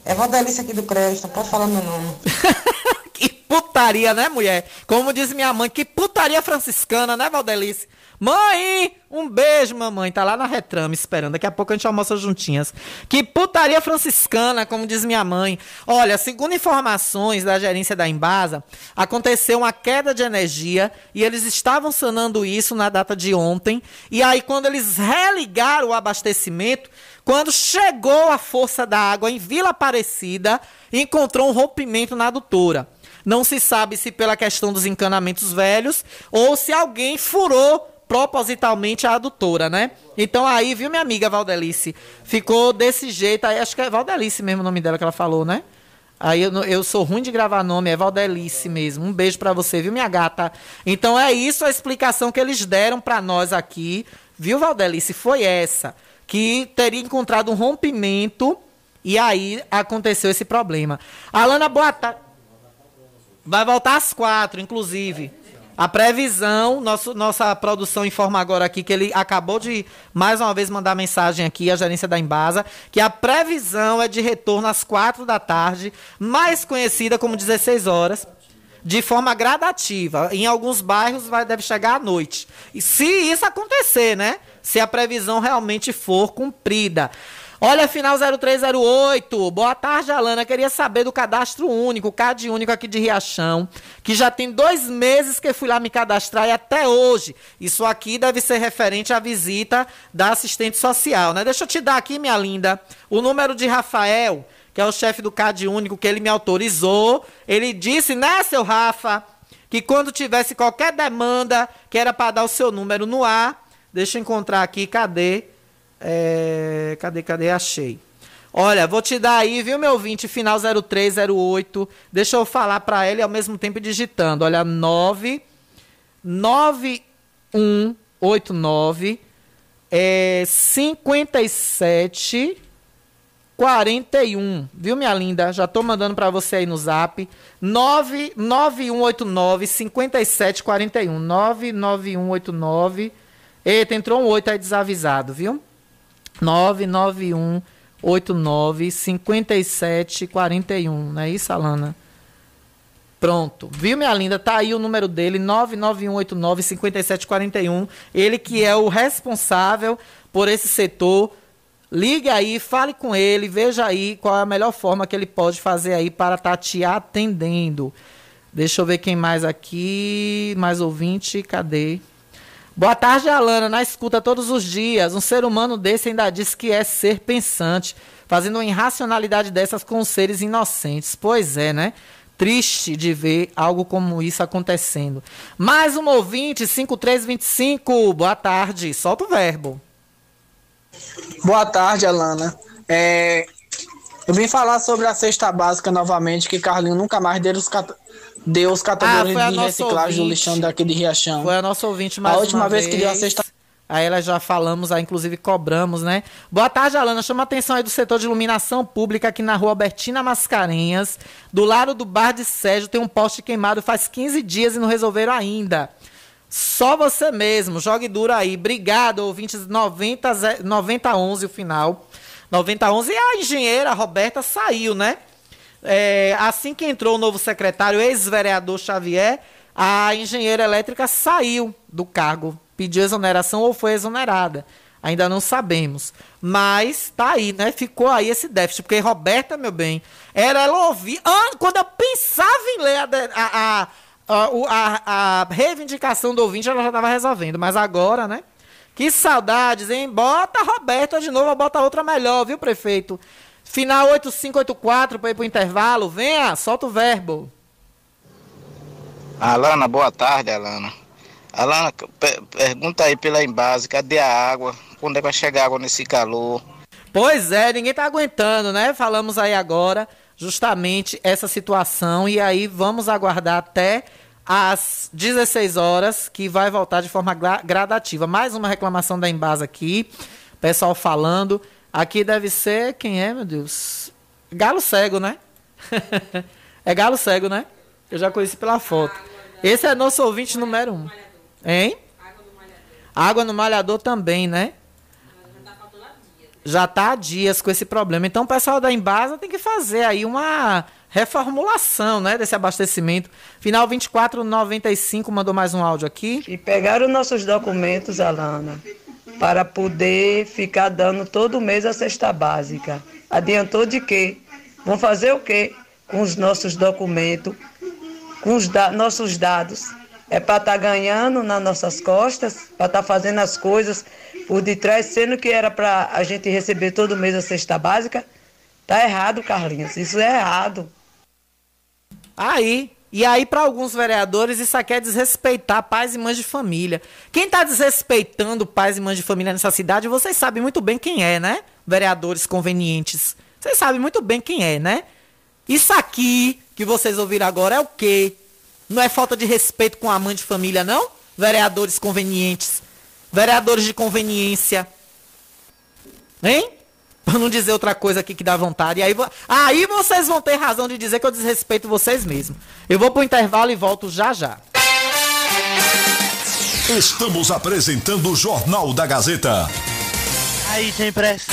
É Valdelice aqui do crédito, não pode falar meu nome. que putaria, né, mulher? Como diz minha mãe, que putaria franciscana, né, Valdelice? Mãe, um beijo, mamãe. Tá lá na retrama esperando. Daqui a pouco a gente almoça juntinhas. Que putaria franciscana, como diz minha mãe. Olha, segundo informações da gerência da Embasa, aconteceu uma queda de energia e eles estavam sanando isso na data de ontem. E aí, quando eles religaram o abastecimento, quando chegou a força da água em Vila Aparecida, encontrou um rompimento na adutora. Não se sabe se pela questão dos encanamentos velhos ou se alguém furou propositalmente a adutora, né? Então aí, viu, minha amiga Valdelice? Ficou desse jeito. Aí acho que é Valdelice mesmo o nome dela que ela falou, né? Aí eu, eu sou ruim de gravar nome, é Valdelice mesmo. Um beijo para você, viu, minha gata? Então é isso a explicação que eles deram para nós aqui, viu, Valdelice? Foi essa. Que teria encontrado um rompimento e aí aconteceu esse problema. Alana, boa tarde. Vai voltar às quatro, inclusive. A previsão, nosso, nossa produção informa agora aqui que ele acabou de mais uma vez mandar mensagem aqui, a gerência da Embasa, que a previsão é de retorno às quatro da tarde, mais conhecida como 16 horas, de forma gradativa. Em alguns bairros vai, deve chegar à noite. E se isso acontecer, né? Se a previsão realmente for cumprida. Olha, final 0308. Boa tarde, Alana. Queria saber do cadastro único, CAD único aqui de Riachão, que já tem dois meses que fui lá me cadastrar e até hoje. Isso aqui deve ser referente à visita da assistente social, né? Deixa eu te dar aqui, minha linda, o número de Rafael, que é o chefe do CAD único, que ele me autorizou. Ele disse, né, seu Rafa, que quando tivesse qualquer demanda, que era para dar o seu número no ar. Deixa eu encontrar aqui, cadê? É, cadê, cadê? Achei. Olha, vou te dar aí, viu, meu ouvinte, final 0308. Deixa eu falar para ele ao mesmo tempo digitando. Olha, 9 9189 é 57 41. Viu, minha linda? Já tô mandando para você aí no Zap. 99189 5741. 99189 Eita, entrou um 8 aí desavisado, viu? 991 89 57 41. Não é isso, Alana? Pronto. Viu, minha linda? Tá aí o número dele, 99189 5741. Ele que é o responsável por esse setor. Ligue aí, fale com ele, veja aí qual é a melhor forma que ele pode fazer aí para estar tá te atendendo. Deixa eu ver quem mais aqui. Mais ouvinte, cadê? Boa tarde, Alana. Na escuta todos os dias. Um ser humano desse ainda diz que é ser pensante, fazendo uma irracionalidade dessas com seres inocentes. Pois é, né? Triste de ver algo como isso acontecendo. Mais um ouvinte, 5325. Boa tarde. Solta o verbo. Boa tarde, Alana. É, eu vim falar sobre a cesta básica novamente, que Carlinho nunca mais deu os, deu os catadores ah, de reciclagem do lixão daqui de Riachão. Foi a nossa ouvinte mais A última vez, vez que deu a cesta Aí ela já falamos, aí inclusive cobramos, né? Boa tarde, Alana. Chama a atenção aí do setor de iluminação pública aqui na rua Albertina Mascarenhas. Do lado do bar de Sérgio tem um poste queimado faz 15 dias e não resolveram ainda. Só você mesmo, jogue duro aí. Obrigado, ouvintes 90, 9011 o final. 9011 e a engenheira Roberta saiu, né? É, assim que entrou o novo secretário, ex-vereador Xavier, a engenheira elétrica saiu do cargo, pediu exoneração ou foi exonerada. Ainda não sabemos. Mas tá aí, né? Ficou aí esse déficit. Porque Roberta, meu bem, era ela ouvir. Ah, quando eu pensava em ler a, a, a, a reivindicação do ouvinte, ela já estava resolvendo. Mas agora, né? Que saudades, hein? Bota a Roberta de novo, bota outra melhor, viu, prefeito? Final 8584 para ir pro intervalo. Venha, solta o verbo. Alana, boa tarde, Alana. Alana, pergunta aí pela Embase, cadê a água? Quando é que vai chegar água nesse calor? Pois é, ninguém tá aguentando, né? Falamos aí agora justamente essa situação e aí vamos aguardar até às 16 horas, que vai voltar de forma gradativa. Mais uma reclamação da Embasa aqui, pessoal falando. Aqui deve ser, quem é, meu Deus? Galo cego, né? é galo cego, né? Eu já conheci pela foto. Esse é nosso ouvinte número um. Hein? Água no malhador também, né? Já tá há dias com esse problema. Então o pessoal da Embasa tem que fazer aí uma reformulação, né, desse abastecimento. Final 2495 mandou mais um áudio aqui. E pegaram nossos documentos, Alana, para poder ficar dando todo mês a cesta básica. Adiantou de quê? Vão fazer o quê com os nossos documentos, com os da nossos dados? É para estar tá ganhando nas nossas costas, para estar tá fazendo as coisas por detrás, sendo que era para a gente receber todo mês a cesta básica? Tá errado, Carlinhos. Isso é errado. Aí, e aí, para alguns vereadores, isso aqui é desrespeitar pais e mães de família. Quem está desrespeitando pais e mães de família nessa cidade, vocês sabem muito bem quem é, né? Vereadores convenientes. Vocês sabem muito bem quem é, né? Isso aqui que vocês ouviram agora é o quê? Não é falta de respeito com a mãe de família, não? Vereadores convenientes. Vereadores de conveniência. Hein? Pra não dizer outra coisa aqui que dá vontade. E aí, aí vocês vão ter razão de dizer que eu desrespeito vocês mesmos. Eu vou pro intervalo e volto já já. Estamos apresentando o Jornal da Gazeta. Aí tem pressa.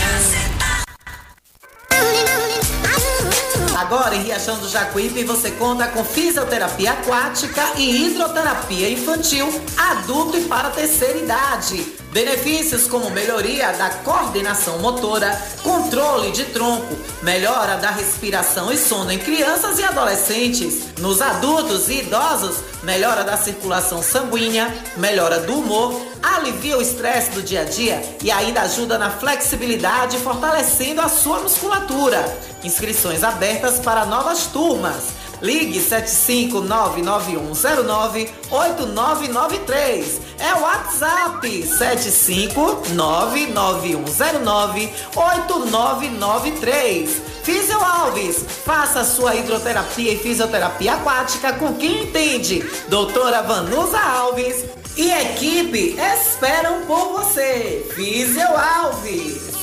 Agora em Riachão do Jacuípe você conta com fisioterapia aquática e hidroterapia infantil, adulto e para terceira idade Benefícios como melhoria da coordenação motora, controle de tronco, melhora da respiração e sono em crianças e adolescentes. Nos adultos e idosos, melhora da circulação sanguínea, melhora do humor, alivia o estresse do dia a dia e ainda ajuda na flexibilidade, fortalecendo a sua musculatura. Inscrições abertas para novas turmas. Ligue 75991098993. É o WhatsApp 75991098993. Físio Alves, faça sua hidroterapia e fisioterapia aquática com quem entende. Doutora Vanusa Alves e equipe esperam por você. Físio Alves.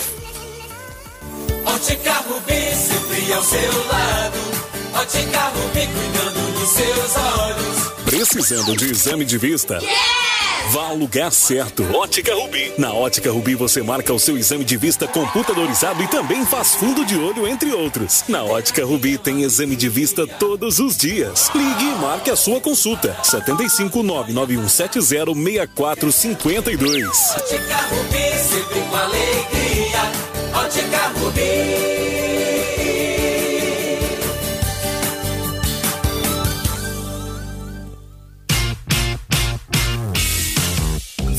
Ótica Rubi, sempre ao seu lado. Ótica Rubi, cuidando dos seus olhos. Precisando de exame de vista? Yeah! Vá ao lugar certo. Ótica Rubi. Na Ótica Rubi você marca o seu exame de vista computadorizado e também faz fundo de olho, entre outros. Na Ótica Rubi tem exame de vista todos os dias. Ligue e marque a sua consulta. 75 99170 6452. Ótica Rubi, sempre com alegria.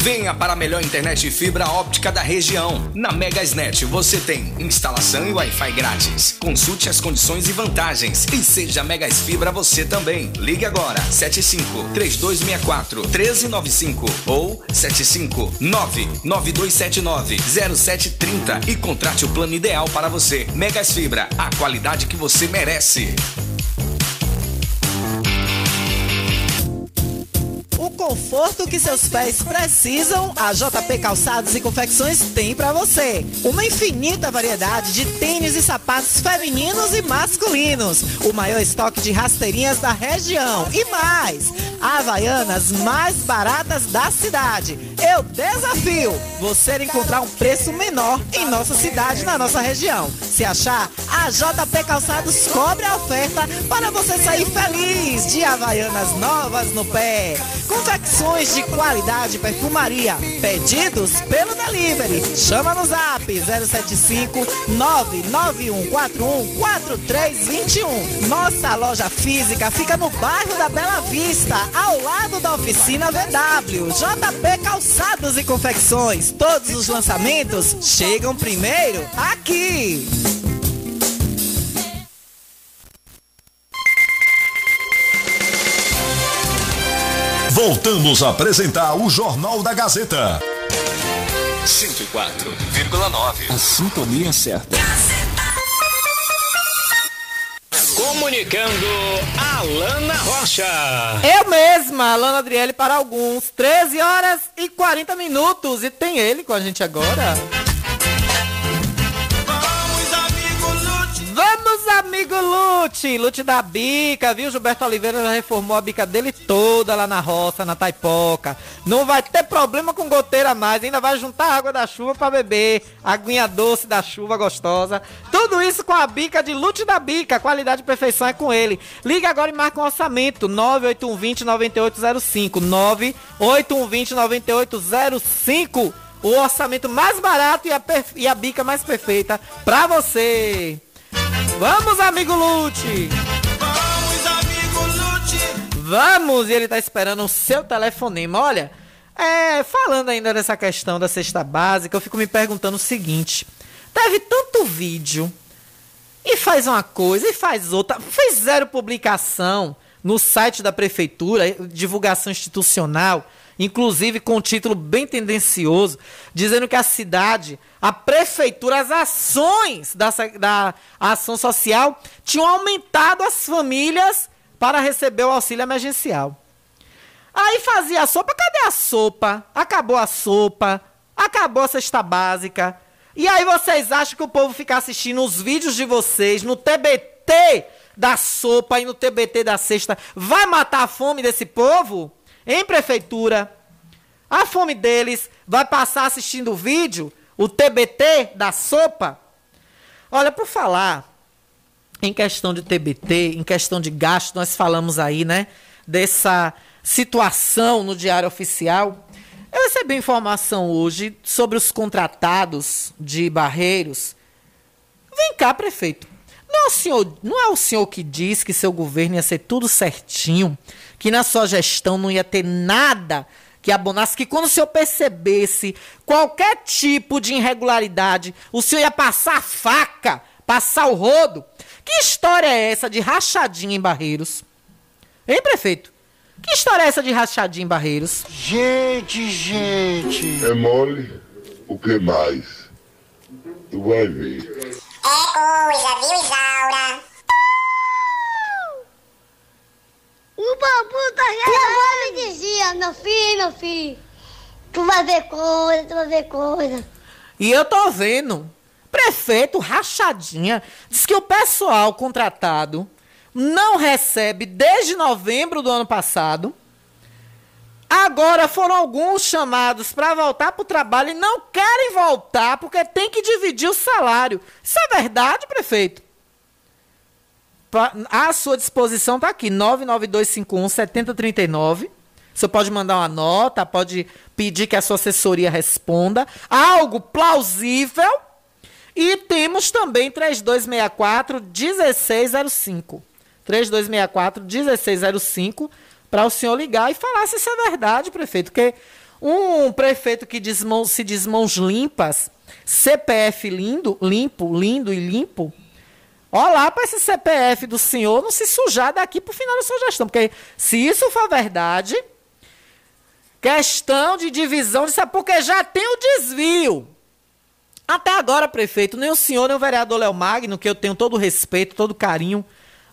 Venha para a melhor internet fibra óptica da região. Na Megasnet você tem instalação e Wi-Fi grátis. Consulte as condições e vantagens e seja Megas Fibra você também. Ligue agora 75 3264 1395 ou 75 99279 0730 e contrate o plano ideal para você. Megas Fibra, a qualidade que você merece. Conforto que seus pés precisam, a JP Calçados e Confecções tem para você. Uma infinita variedade de tênis e sapatos femininos e masculinos. O maior estoque de rasteirinhas da região. E mais, Havaianas mais baratas da cidade. Eu desafio você encontrar um preço menor em nossa cidade, na nossa região. Se achar, a JP Calçados cobre a oferta para você sair feliz de Havaianas novas no pé. Confecções de qualidade perfumaria. Pedidos pelo delivery. Chama no zap 075 99141 4321. Nossa loja física fica no bairro da Bela Vista, ao lado da oficina VW. JP Calçados e Confecções. Todos os lançamentos chegam primeiro aqui. Voltamos a apresentar o Jornal da Gazeta. 104,9. A sintonia certa. Comunicando Alana Rocha. Eu mesma, Alana Adriele para alguns. 13 horas e 40 minutos. E tem ele com a gente agora. Amigo Lute! Lute da bica, viu? Gilberto Oliveira já reformou a bica dele toda lá na roça, na taipoca. Não vai ter problema com goteira mais, ainda vai juntar água da chuva para beber, aguinha doce da chuva gostosa. Tudo isso com a bica de Lute da bica, qualidade e perfeição é com ele. Liga agora e marca um orçamento, 98120 9805, 98120 9805. O orçamento mais barato e a, e a bica mais perfeita pra você. Vamos, amigo Lute! Vamos, amigo Lute! Vamos! E ele tá esperando o seu telefonema. Olha, é, falando ainda dessa questão da cesta básica, eu fico me perguntando o seguinte: teve tanto vídeo e faz uma coisa e faz outra, fez zero publicação no site da prefeitura, divulgação institucional inclusive com um título bem tendencioso, dizendo que a cidade, a prefeitura, as ações da, da ação social tinham aumentado as famílias para receber o auxílio emergencial. Aí fazia a sopa, cadê a sopa? Acabou a sopa, acabou a cesta básica. E aí vocês acham que o povo fica assistindo os vídeos de vocês no TBT da sopa e no TBT da cesta vai matar a fome desse povo? Em prefeitura. A fome deles vai passar assistindo o vídeo, o TBT da sopa. Olha, por falar em questão de TBT, em questão de gasto, nós falamos aí, né, dessa situação no Diário Oficial. Eu recebi informação hoje sobre os contratados de Barreiros. Vem cá, prefeito. Não é, o senhor, não é o senhor que diz que seu governo ia ser tudo certinho, que na sua gestão não ia ter nada que abonasse, que quando o senhor percebesse qualquer tipo de irregularidade, o senhor ia passar a faca, passar o rodo. Que história é essa de rachadinha em Barreiros? Hein, prefeito? Que história é essa de rachadinha em Barreiros? Gente, gente. É mole? O que mais? Tu vai ver. É coisa, viu, Isaura? O bambu tá chegando. Minha avó me dizia, meu filho, meu filho, tu vai ver coisa, tu vai ver coisa. E eu tô vendo. Prefeito Rachadinha diz que o pessoal contratado não recebe desde novembro do ano passado Agora foram alguns chamados para voltar para o trabalho e não querem voltar porque tem que dividir o salário. Isso é verdade, prefeito? À sua disposição está aqui, 99251 7039. Você pode mandar uma nota, pode pedir que a sua assessoria responda. Algo plausível. E temos também 3264 1605. 3264 1605 para o senhor ligar e falar se isso é verdade, prefeito. Porque um prefeito que diz mãos, se diz mãos limpas, CPF lindo, limpo, lindo e limpo, ó lá para esse CPF do senhor não se sujar daqui para o final da sua gestão. Porque se isso for verdade, questão de divisão, disso é porque já tem o desvio. Até agora, prefeito, nem o senhor, nem o vereador Léo Magno, que eu tenho todo o respeito, todo o carinho,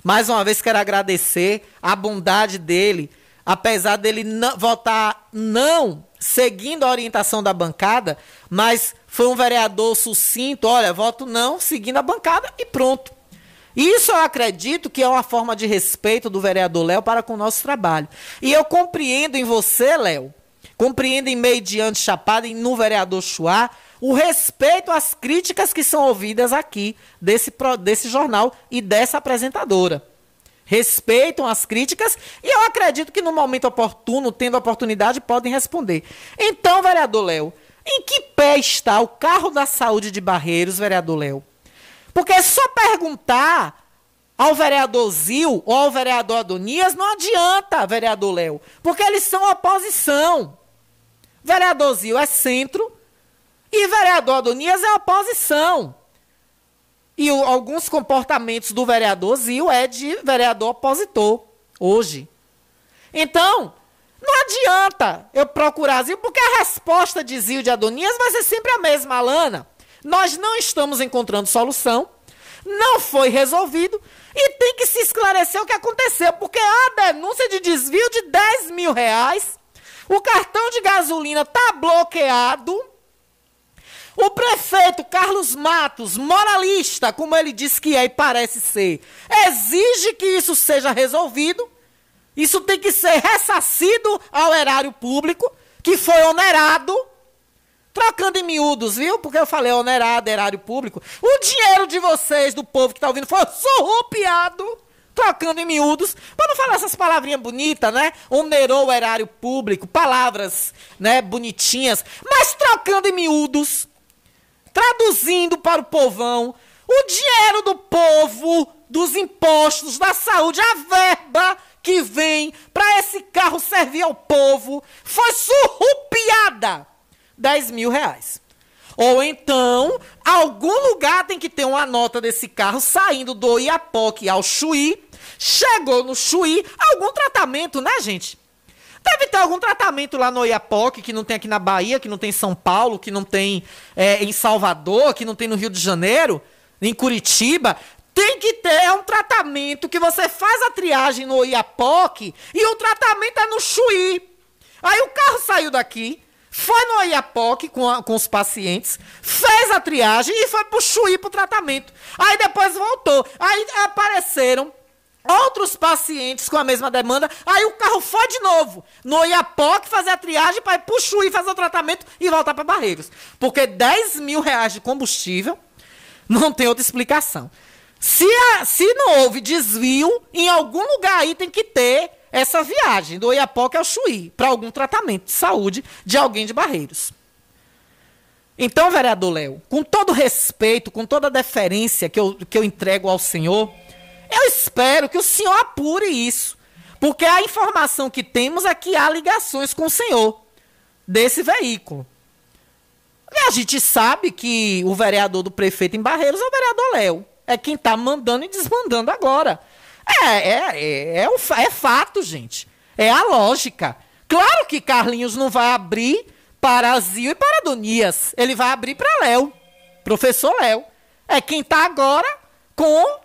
mais uma vez quero agradecer a bondade dele, apesar dele não, votar não seguindo a orientação da bancada, mas foi um vereador sucinto, olha, voto não, seguindo a bancada e pronto. Isso eu acredito que é uma forma de respeito do vereador Léo para com o nosso trabalho. E eu compreendo em você, Léo, compreendo em meio diante Chapada e no vereador Chuá, o respeito às críticas que são ouvidas aqui desse, desse jornal e dessa apresentadora. Respeitam as críticas e eu acredito que no momento oportuno, tendo oportunidade, podem responder. Então, vereador Léo, em que pé está o carro da saúde de Barreiros, vereador Léo? Porque só perguntar ao vereador Zil ou ao vereador Adonias, não adianta, vereador Léo, porque eles são oposição. Vereador Zil é centro e vereador Adonias é oposição. E o, alguns comportamentos do vereador Zil é de vereador opositor, hoje. Então, não adianta eu procurar Zil, porque a resposta de Zil de Adonias vai ser sempre a mesma, Alana. Nós não estamos encontrando solução, não foi resolvido e tem que se esclarecer o que aconteceu, porque a denúncia de desvio de 10 mil reais, o cartão de gasolina está bloqueado o prefeito Carlos Matos, moralista, como ele diz que é e parece ser, exige que isso seja resolvido. Isso tem que ser ressarcido ao erário público, que foi onerado. Trocando em miúdos, viu? Porque eu falei onerado, erário público. O dinheiro de vocês, do povo que está ouvindo, foi surrupiado. Trocando em miúdos, para não falar essas palavrinhas bonitas, né? Onerou o erário público, palavras, né, bonitinhas, mas trocando em miúdos traduzindo para o povão, o dinheiro do povo, dos impostos, da saúde, a verba que vem para esse carro servir ao povo, foi surrupiada 10 mil reais. Ou então, algum lugar tem que ter uma nota desse carro saindo do Iapoque ao Chuí, chegou no Chuí, algum tratamento, né, gente? Deve ter algum tratamento lá no Iapoque, que não tem aqui na Bahia, que não tem em São Paulo, que não tem é, em Salvador, que não tem no Rio de Janeiro, em Curitiba. Tem que ter um tratamento que você faz a triagem no Iapoque e o tratamento é no Chuí. Aí o carro saiu daqui, foi no Iapoque com, a, com os pacientes, fez a triagem e foi pro Chuí pro tratamento. Aí depois voltou. Aí apareceram outros pacientes com a mesma demanda, aí o carro foi de novo no Iapoc fazer a triagem para ir pro Chuí fazer o tratamento e voltar para Barreiros. Porque 10 mil reais de combustível não tem outra explicação. Se, a, se não houve desvio, em algum lugar aí tem que ter essa viagem do Iapoc ao Chuí para algum tratamento de saúde de alguém de Barreiros. Então, vereador Léo, com todo respeito, com toda a deferência que eu, que eu entrego ao senhor, eu espero que o senhor apure isso. Porque a informação que temos é que há ligações com o senhor desse veículo. E a gente sabe que o vereador do prefeito em Barreiros é o vereador Léo. É quem está mandando e desmandando agora. É, é, é, é, é fato, gente. É a lógica. Claro que Carlinhos não vai abrir para Zio e para Adonias. Ele vai abrir para Léo. Professor Léo. É quem está agora com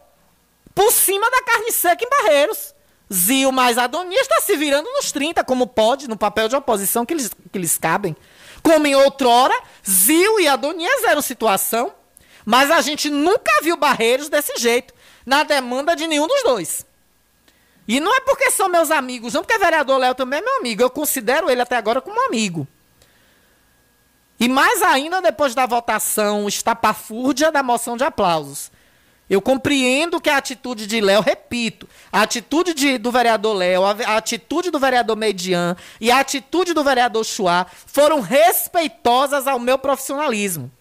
por cima da carne seca em Barreiros. Zio mais Adonias está se virando nos 30, como pode, no papel de oposição que eles, que eles cabem. Como em outrora, Zio e Adonias eram situação, mas a gente nunca viu Barreiros desse jeito, na demanda de nenhum dos dois. E não é porque são meus amigos, não, porque o vereador Léo também é meu amigo. Eu considero ele até agora como amigo. E mais ainda depois da votação estapafúrdia da moção de aplausos. Eu compreendo que a atitude de Léo, repito, a atitude de, do vereador Léo, a, a, atitude do vereador Median e a atitude do vereador Chua foram respeitosas ao meu profissionalismo.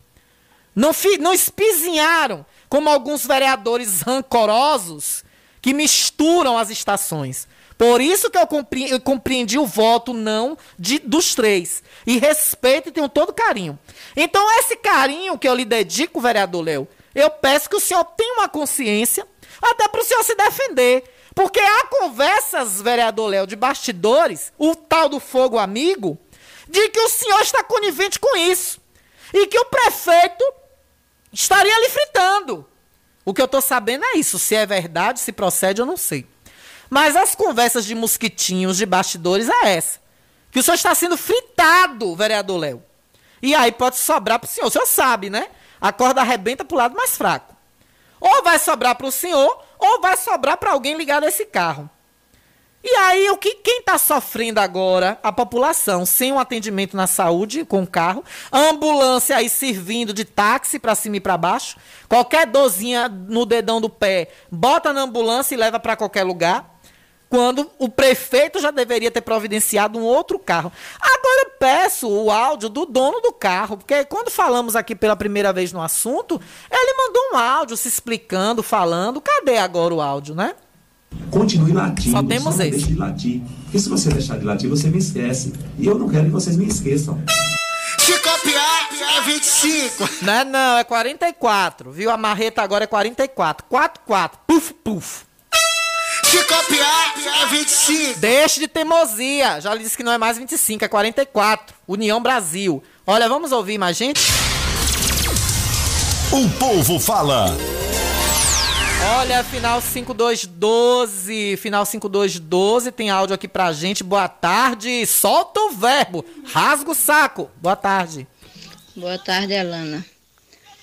Não, fi, não espizinharam como alguns vereadores rancorosos que misturam as estações. Por isso que eu compreendi, eu compreendi o voto não de, dos três. E respeito e tenho todo carinho. Então, esse carinho que eu lhe dedico, vereador Léo, eu peço que o senhor tenha uma consciência, até para o senhor se defender. Porque há conversas, vereador Léo, de bastidores, o tal do fogo amigo, de que o senhor está conivente com isso. E que o prefeito estaria lhe fritando. O que eu estou sabendo é isso. Se é verdade, se procede, eu não sei. Mas as conversas de mosquitinhos, de bastidores, é essa. Que o senhor está sendo fritado, vereador Léo. E aí pode sobrar para o senhor. O senhor sabe, né? A corda arrebenta para o lado mais fraco. Ou vai sobrar para o senhor, ou vai sobrar para alguém ligado a esse carro. E aí, o que quem está sofrendo agora? A população, sem um atendimento na saúde, com o carro, ambulância aí servindo de táxi para cima e para baixo, qualquer dorzinha no dedão do pé, bota na ambulância e leva para qualquer lugar. Quando o prefeito já deveria ter providenciado um outro carro. Agora eu peço o áudio do dono do carro, porque quando falamos aqui pela primeira vez no assunto, ele mandou um áudio se explicando, falando. Cadê agora o áudio, né? Continue latindo. Só temos só não esse. deixe de latir. Porque se você deixar de latir, você me esquece. E eu não quero que vocês me esqueçam. Se copiar, é 25. Não é não, é 44. Viu? A marreta agora é 44. 44. Puf, puf. Se copiar, é 25. Deixe de teimosia. Já lhe disse que não é mais 25, é 44. União Brasil. Olha, vamos ouvir mais gente? O povo fala. Olha, final 5212, final 5212, tem áudio aqui pra gente. Boa tarde. Solta o verbo. Rasga o saco. Boa tarde. Boa tarde, Alana.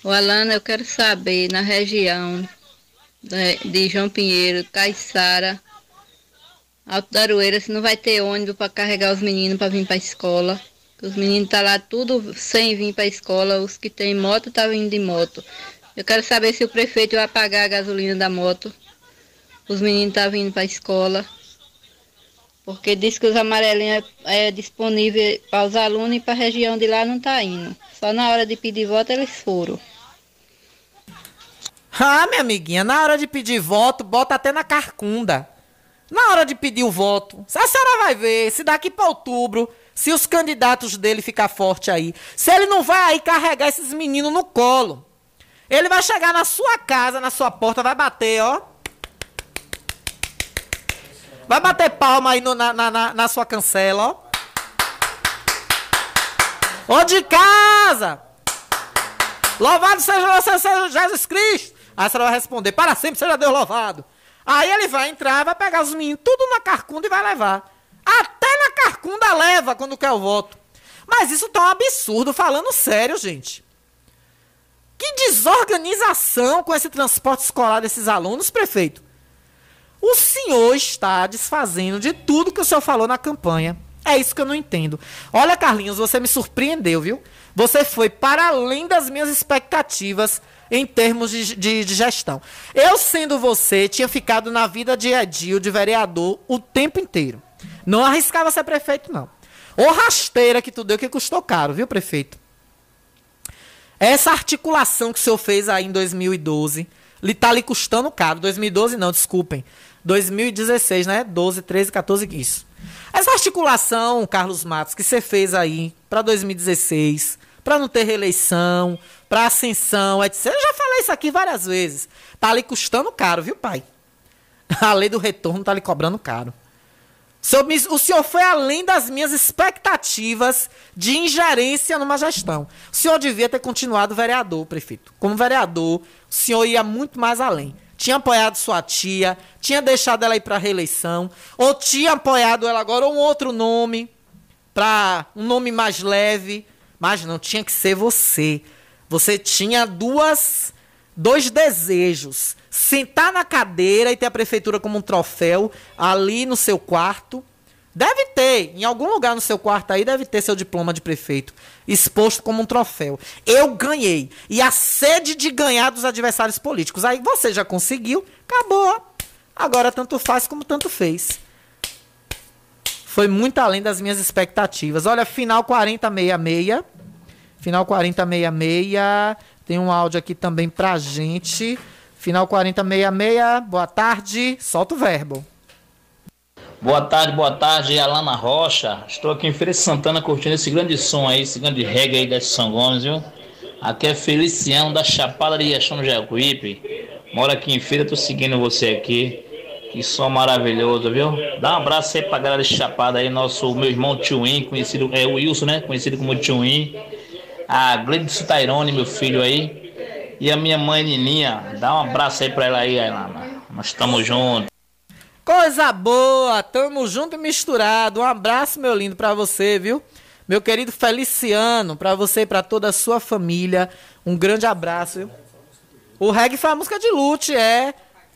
Ô, Alana, eu quero saber, na região de, de João Pinheiro, Caiçara, Alto da Aroeira, se não vai ter ônibus para carregar os meninos para vir para a escola. Os meninos tá lá tudo sem vir para a escola, os que tem moto tá vindo de moto. Eu quero saber se o prefeito vai pagar a gasolina da moto. Os meninos tá vindo para a escola. Porque diz que os amarelinhos é, é disponível para os alunos e para a região de lá não tá indo. Só na hora de pedir voto eles foram. Ah, minha amiguinha, na hora de pedir voto, bota até na carcunda. Na hora de pedir o voto, a senhora vai ver se daqui para outubro, se os candidatos dele ficar forte aí, se ele não vai aí carregar esses meninos no colo. Ele vai chegar na sua casa, na sua porta, vai bater, ó. Vai bater palma aí no- na, na, na, sua cancela, ó. Ô de casa! Louvado seja seja Jesus Cristo! Aí senhora vai responder, para sempre seja Deus louvado. Aí ele vai entrar, vai pegar os meninos tudo na carcunda e vai levar. Até na carcunda leva quando quer o voto. Mas isso tá um absurdo, falando sério, gente. Que desorganização com esse transporte escolar desses alunos, prefeito. O senhor está desfazendo de tudo que o senhor falou na campanha. É isso que eu não entendo. Olha, Carlinhos, você me surpreendeu, viu? Você foi para além das minhas expectativas em termos de, de- de gestão. Eu, sendo você, tinha ficado na vida de Edil, de vereador, o tempo inteiro. Não arriscava ser prefeito, não. Ô rasteira que tu deu que custou caro, viu, prefeito? Essa articulação que o senhor fez aí em 2012, lhe tá lhe custando caro. 2012 não, desculpem. 2016, né? 12, 13, 14, isso. Essa articulação, Carlos Matos, que você fez aí para 2016, para não ter reeleição, para ascensão, etc. Eu já falei isso aqui várias vezes. Tá lhe custando caro, viu, pai? A lei do retorno tá lhe cobrando caro. O senhor, foi além das minhas expectativas de ingerência numa gestão. O senhor devia ter continuado vereador, prefeito. Como vereador, o senhor ia muito mais além. Tinha apoiado sua tia, tinha deixado ela ir para reeleição, ou tinha apoiado ela agora, ou um outro nome, para um nome mais leve. Mas não tinha que ser você. Você tinha duas dois desejos: sentar na cadeira e ter a prefeitura como um troféu ali no seu quarto. Deve ter, em algum lugar no seu quarto aí, deve ter seu diploma de prefeito exposto como um troféu. Eu ganhei. E a sede de ganhar dos adversários políticos. Aí você já conseguiu, acabou. Agora tanto faz como tanto fez. Foi muito além das minhas expectativas. Olha, final 4066. Final 4066. Tem um áudio aqui também pra gente. Final 4066. Boa tarde. Solta o verbo. Boa tarde, boa tarde, Alana Rocha. Estou aqui em Feira de Santana curtindo esse grande som aí, esse grande reggae aí da São Gomes, viu? Aqui é Feliciano da Chapada de Riachão no Jacuípe. Moro aqui em Feira, tô seguindo você aqui. Que som maravilhoso, viu? Dá um abraço aí pra galera de Chapada aí, nosso meu irmão Tchuin, conhecido, é o Wilson, né? Conhecido como Tchuin. A Gleidson Tairone, meu filho aí. E a minha mãe Nininha. Dá um abraço aí pra ela aí, Alana. Nós estamos juntos. Coisa boa, tamo junto e misturado. Um abraço, meu lindo, pra você, viu? Meu querido Feliciano, pra você e pra toda a sua família. Um grande abraço, viu? O reggae foi a música de Lute, é.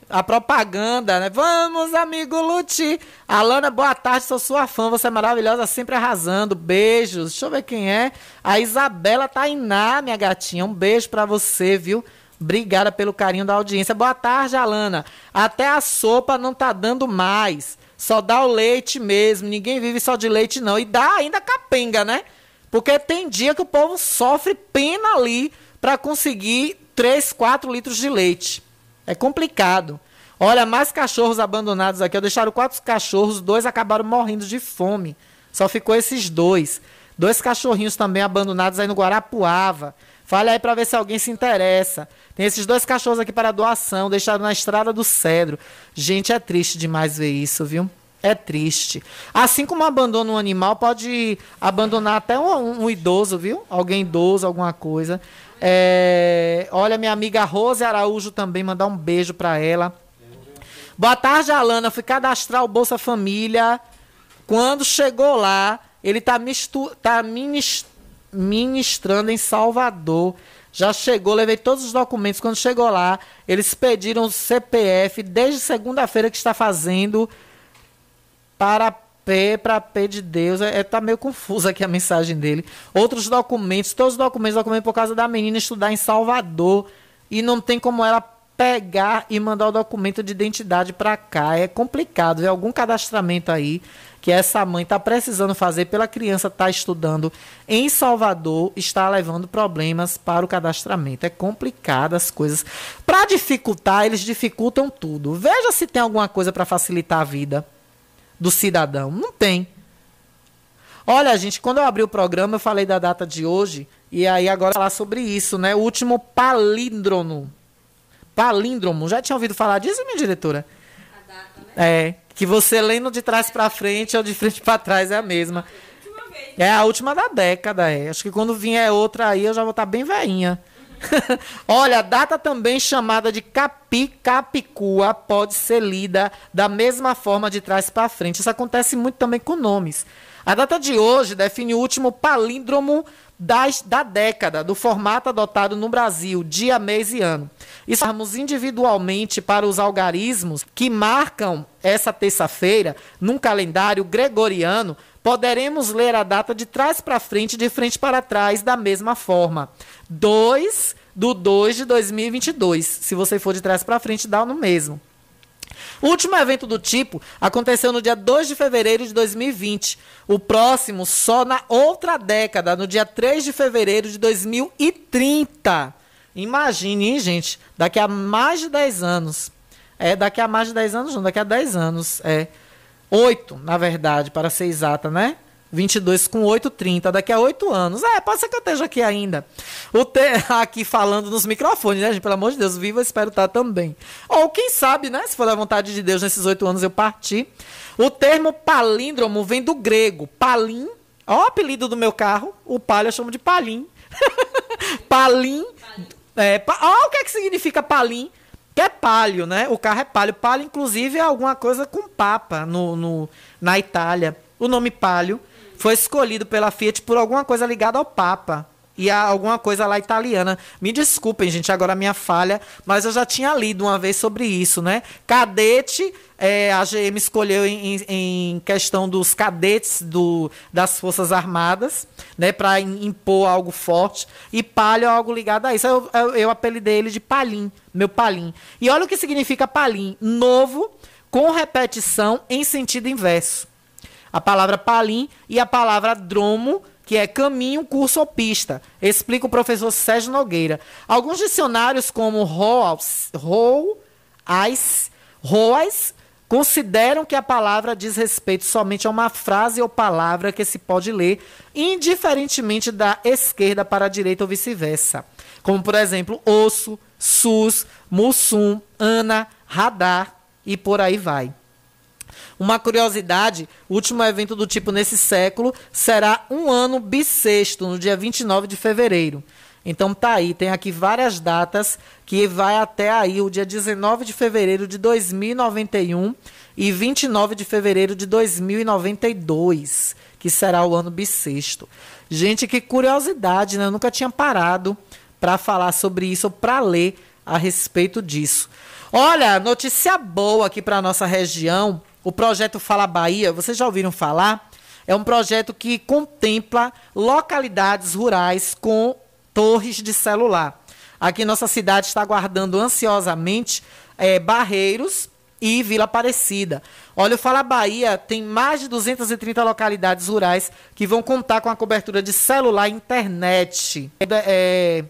A propaganda, né? Vamos, amigo Lute. Alana, boa tarde, sou sua fã. Você é maravilhosa, sempre arrasando. Beijos. Deixa eu ver quem é. A Isabela Tainá, minha gatinha. Um beijo pra você, viu? Obrigada pelo carinho da audiência. Boa tarde, Alana. Até a sopa não tá dando mais. Só dá o leite mesmo. Ninguém vive só de leite, não. E dá ainda capenga, né? Porque tem dia que o povo sofre pena ali para conseguir 3, 4 litros de leite. É complicado. Olha, mais cachorros abandonados aqui. Eu deixaram quatro cachorros, dois acabaram morrendo de fome. Só ficou esses dois. Dois cachorrinhos também abandonados aí no Guarapuava. Fale aí para ver se alguém se interessa. Tem esses dois cachorros aqui para doação, deixados na estrada do Cedro. Gente, é triste demais ver isso, viu? É triste. Assim como abandona um animal, pode abandonar até um, um idoso, viu? Alguém idoso, alguma coisa. É... Olha, minha amiga Rose Araújo também, mandar um beijo para ela. Boa tarde, Alana. Fui cadastrar o Bolsa Família. Quando chegou lá, ele tá, mistu... tá ministrando em Salvador. Já chegou, levei todos os documentos. Quando chegou lá, eles pediram o CPF desde segunda-feira que está fazendo para P, para P de Deus. É, é, tá meio confusa aqui a mensagem dele. Outros documentos, todos os documentos, documento por causa da menina estudar em Salvador. E não tem como ela pegar e mandar o documento de identidade para cá. É complicado. É algum cadastramento aí que essa mãe está precisando fazer pela criança estar tá estudando em Salvador, está levando problemas para o cadastramento. É complicado as coisas. Para dificultar, eles dificultam tudo. Veja se tem alguma coisa para facilitar a vida do cidadão. Não tem. Olha, gente, quando eu abri o programa, eu falei da data de hoje, e aí agora falar sobre isso, né? O último palíndromo. Palíndromo. Já tinha ouvido falar disso, minha diretora? A data, né? É. Que você lendo de trás para frente ou de frente para trás é a mesma. É a última da década, é. Acho que quando vier outra aí eu já vou estar tá bem veinha. Olha, a data também chamada de Capi Capicua pode ser lida da mesma forma de trás para frente. Isso acontece muito também com nomes. A data de hoje define o último palíndromo das, da década, do formato adotado no Brasil, dia, mês e ano. E individualmente para os algarismos que marcam essa terça-feira num calendário gregoriano, poderemos ler a data de trás para frente, de frente para trás, da mesma forma. 2 do 2 de 2022. Se você for de trás para frente, dá no mesmo. O último evento do tipo aconteceu no dia 2 de fevereiro de 2020. O próximo só na outra década, no dia 3 de fevereiro de 2030. Imagine, hein, gente? Daqui a mais de 10 anos. É, daqui a mais de 10 anos, não, daqui a 10 anos. É. 8, na verdade, para ser exata, né? 22 com 8, 30. Daqui a 8 anos. É, pode ser que eu esteja aqui ainda. O te... Aqui falando nos microfones, né, gente? Pelo amor de Deus, viva, espero estar também. Ou quem sabe, né? Se for da vontade de Deus, nesses 8 anos eu partir. O termo palíndromo vem do grego. Palim. Ó, o apelido do meu carro. O palio eu chamo de palim. palim. É, pa... Ó, o que é que significa palim? Que é palio, né? O carro é palio. Palio, inclusive, é alguma coisa com papa no, no, na Itália. O nome palio foi escolhido pela Fiat por alguma coisa ligada ao Papa e alguma coisa lá italiana. Me desculpem, gente, agora a minha falha, mas eu já tinha lido uma vez sobre isso, né? Cadete, é, a GM escolheu em, em, questão dos cadetes do, das Forças Armadas, né? Para impor algo forte. E palio é algo ligado a isso. Eu, eu, eu apelidei ele de Palim, meu Palim. E olha o que significa Palim: novo, com repetição em sentido inverso a palavra palim e a palavra dromo, que é caminho, curso ou pista. Explica o professor Sérgio Nogueira. Alguns dicionários, como Roas, Roas, consideram que a palavra diz respeito somente a uma frase ou palavra que se pode ler, indiferentemente da esquerda para a direita ou vice-versa. Como, por exemplo, osso, sus, mussum, ana, radar e por aí vai. Uma curiosidade: o último evento do tipo nesse século será um ano bissexto, no dia 29 de fevereiro. Então tá aí, tem aqui várias datas que vai até aí o dia 19 de fevereiro de 2091 e 29 de fevereiro de 2092, que será o ano bissexto. Gente, que curiosidade, né? Eu nunca tinha parado para falar sobre isso ou para ler a respeito disso. Olha, notícia boa aqui para nossa região. O projeto Fala Bahia, vocês já ouviram falar? É um projeto que contempla localidades rurais com torres de celular. aqui nossa cidade está aguardando ansiosamente é, Barreiros e Vila Aparecida. Olha, o Fala Bahia tem mais de 230 localidades rurais que vão contar com a cobertura de celular e internet. É,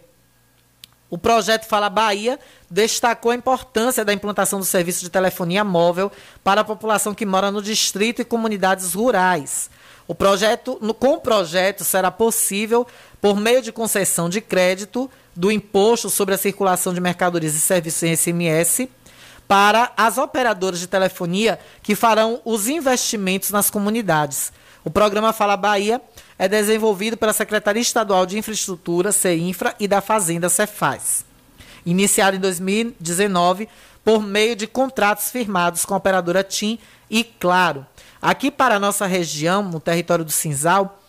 o projeto Fala Bahia destacou a importância da implantação do serviço de telefonia móvel para a população que mora no distrito e comunidades rurais. O projeto, no, com o projeto será possível, por meio de concessão de crédito do imposto sobre a circulação de mercadorias e serviços em SMS, para as operadoras de telefonia que farão os investimentos nas comunidades. O programa Fala Bahia é desenvolvido pela Secretaria Estadual de Infraestrutura, CEINFRA, e da Fazenda, Cefaz. Iniciado em 2019 por meio de contratos firmados com a operadora TIM e Claro. Aqui para a nossa região, no território do Cinzal,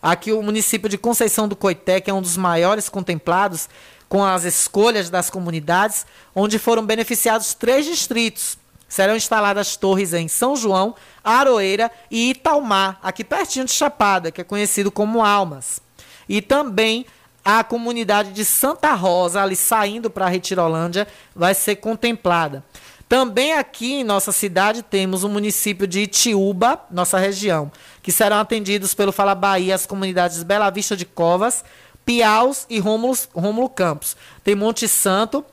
aqui o município de Conceição do Coité, que é um dos maiores contemplados, com as escolhas das comunidades, onde foram beneficiados três distritos. Serão instaladas torres em São João, Aroeira e Italmar, aqui pertinho de Chapada, que é conhecido como Almas. E também a comunidade de Santa Rosa, ali saindo para Retirolândia, vai ser contemplada. Também aqui em nossa cidade temos o município de Itiúba, nossa região, que serão atendidos pelo Fala Bahia as comunidades Bela Vista de Covas, Piaus e Rômulo, Rômulo Campos. Tem Monte Santo,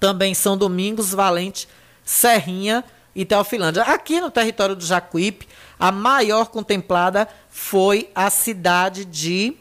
também São Domingos, Valente, Serrinha e Teofilândia. Aqui no território do Jacuípe, a maior contemplada foi a cidade de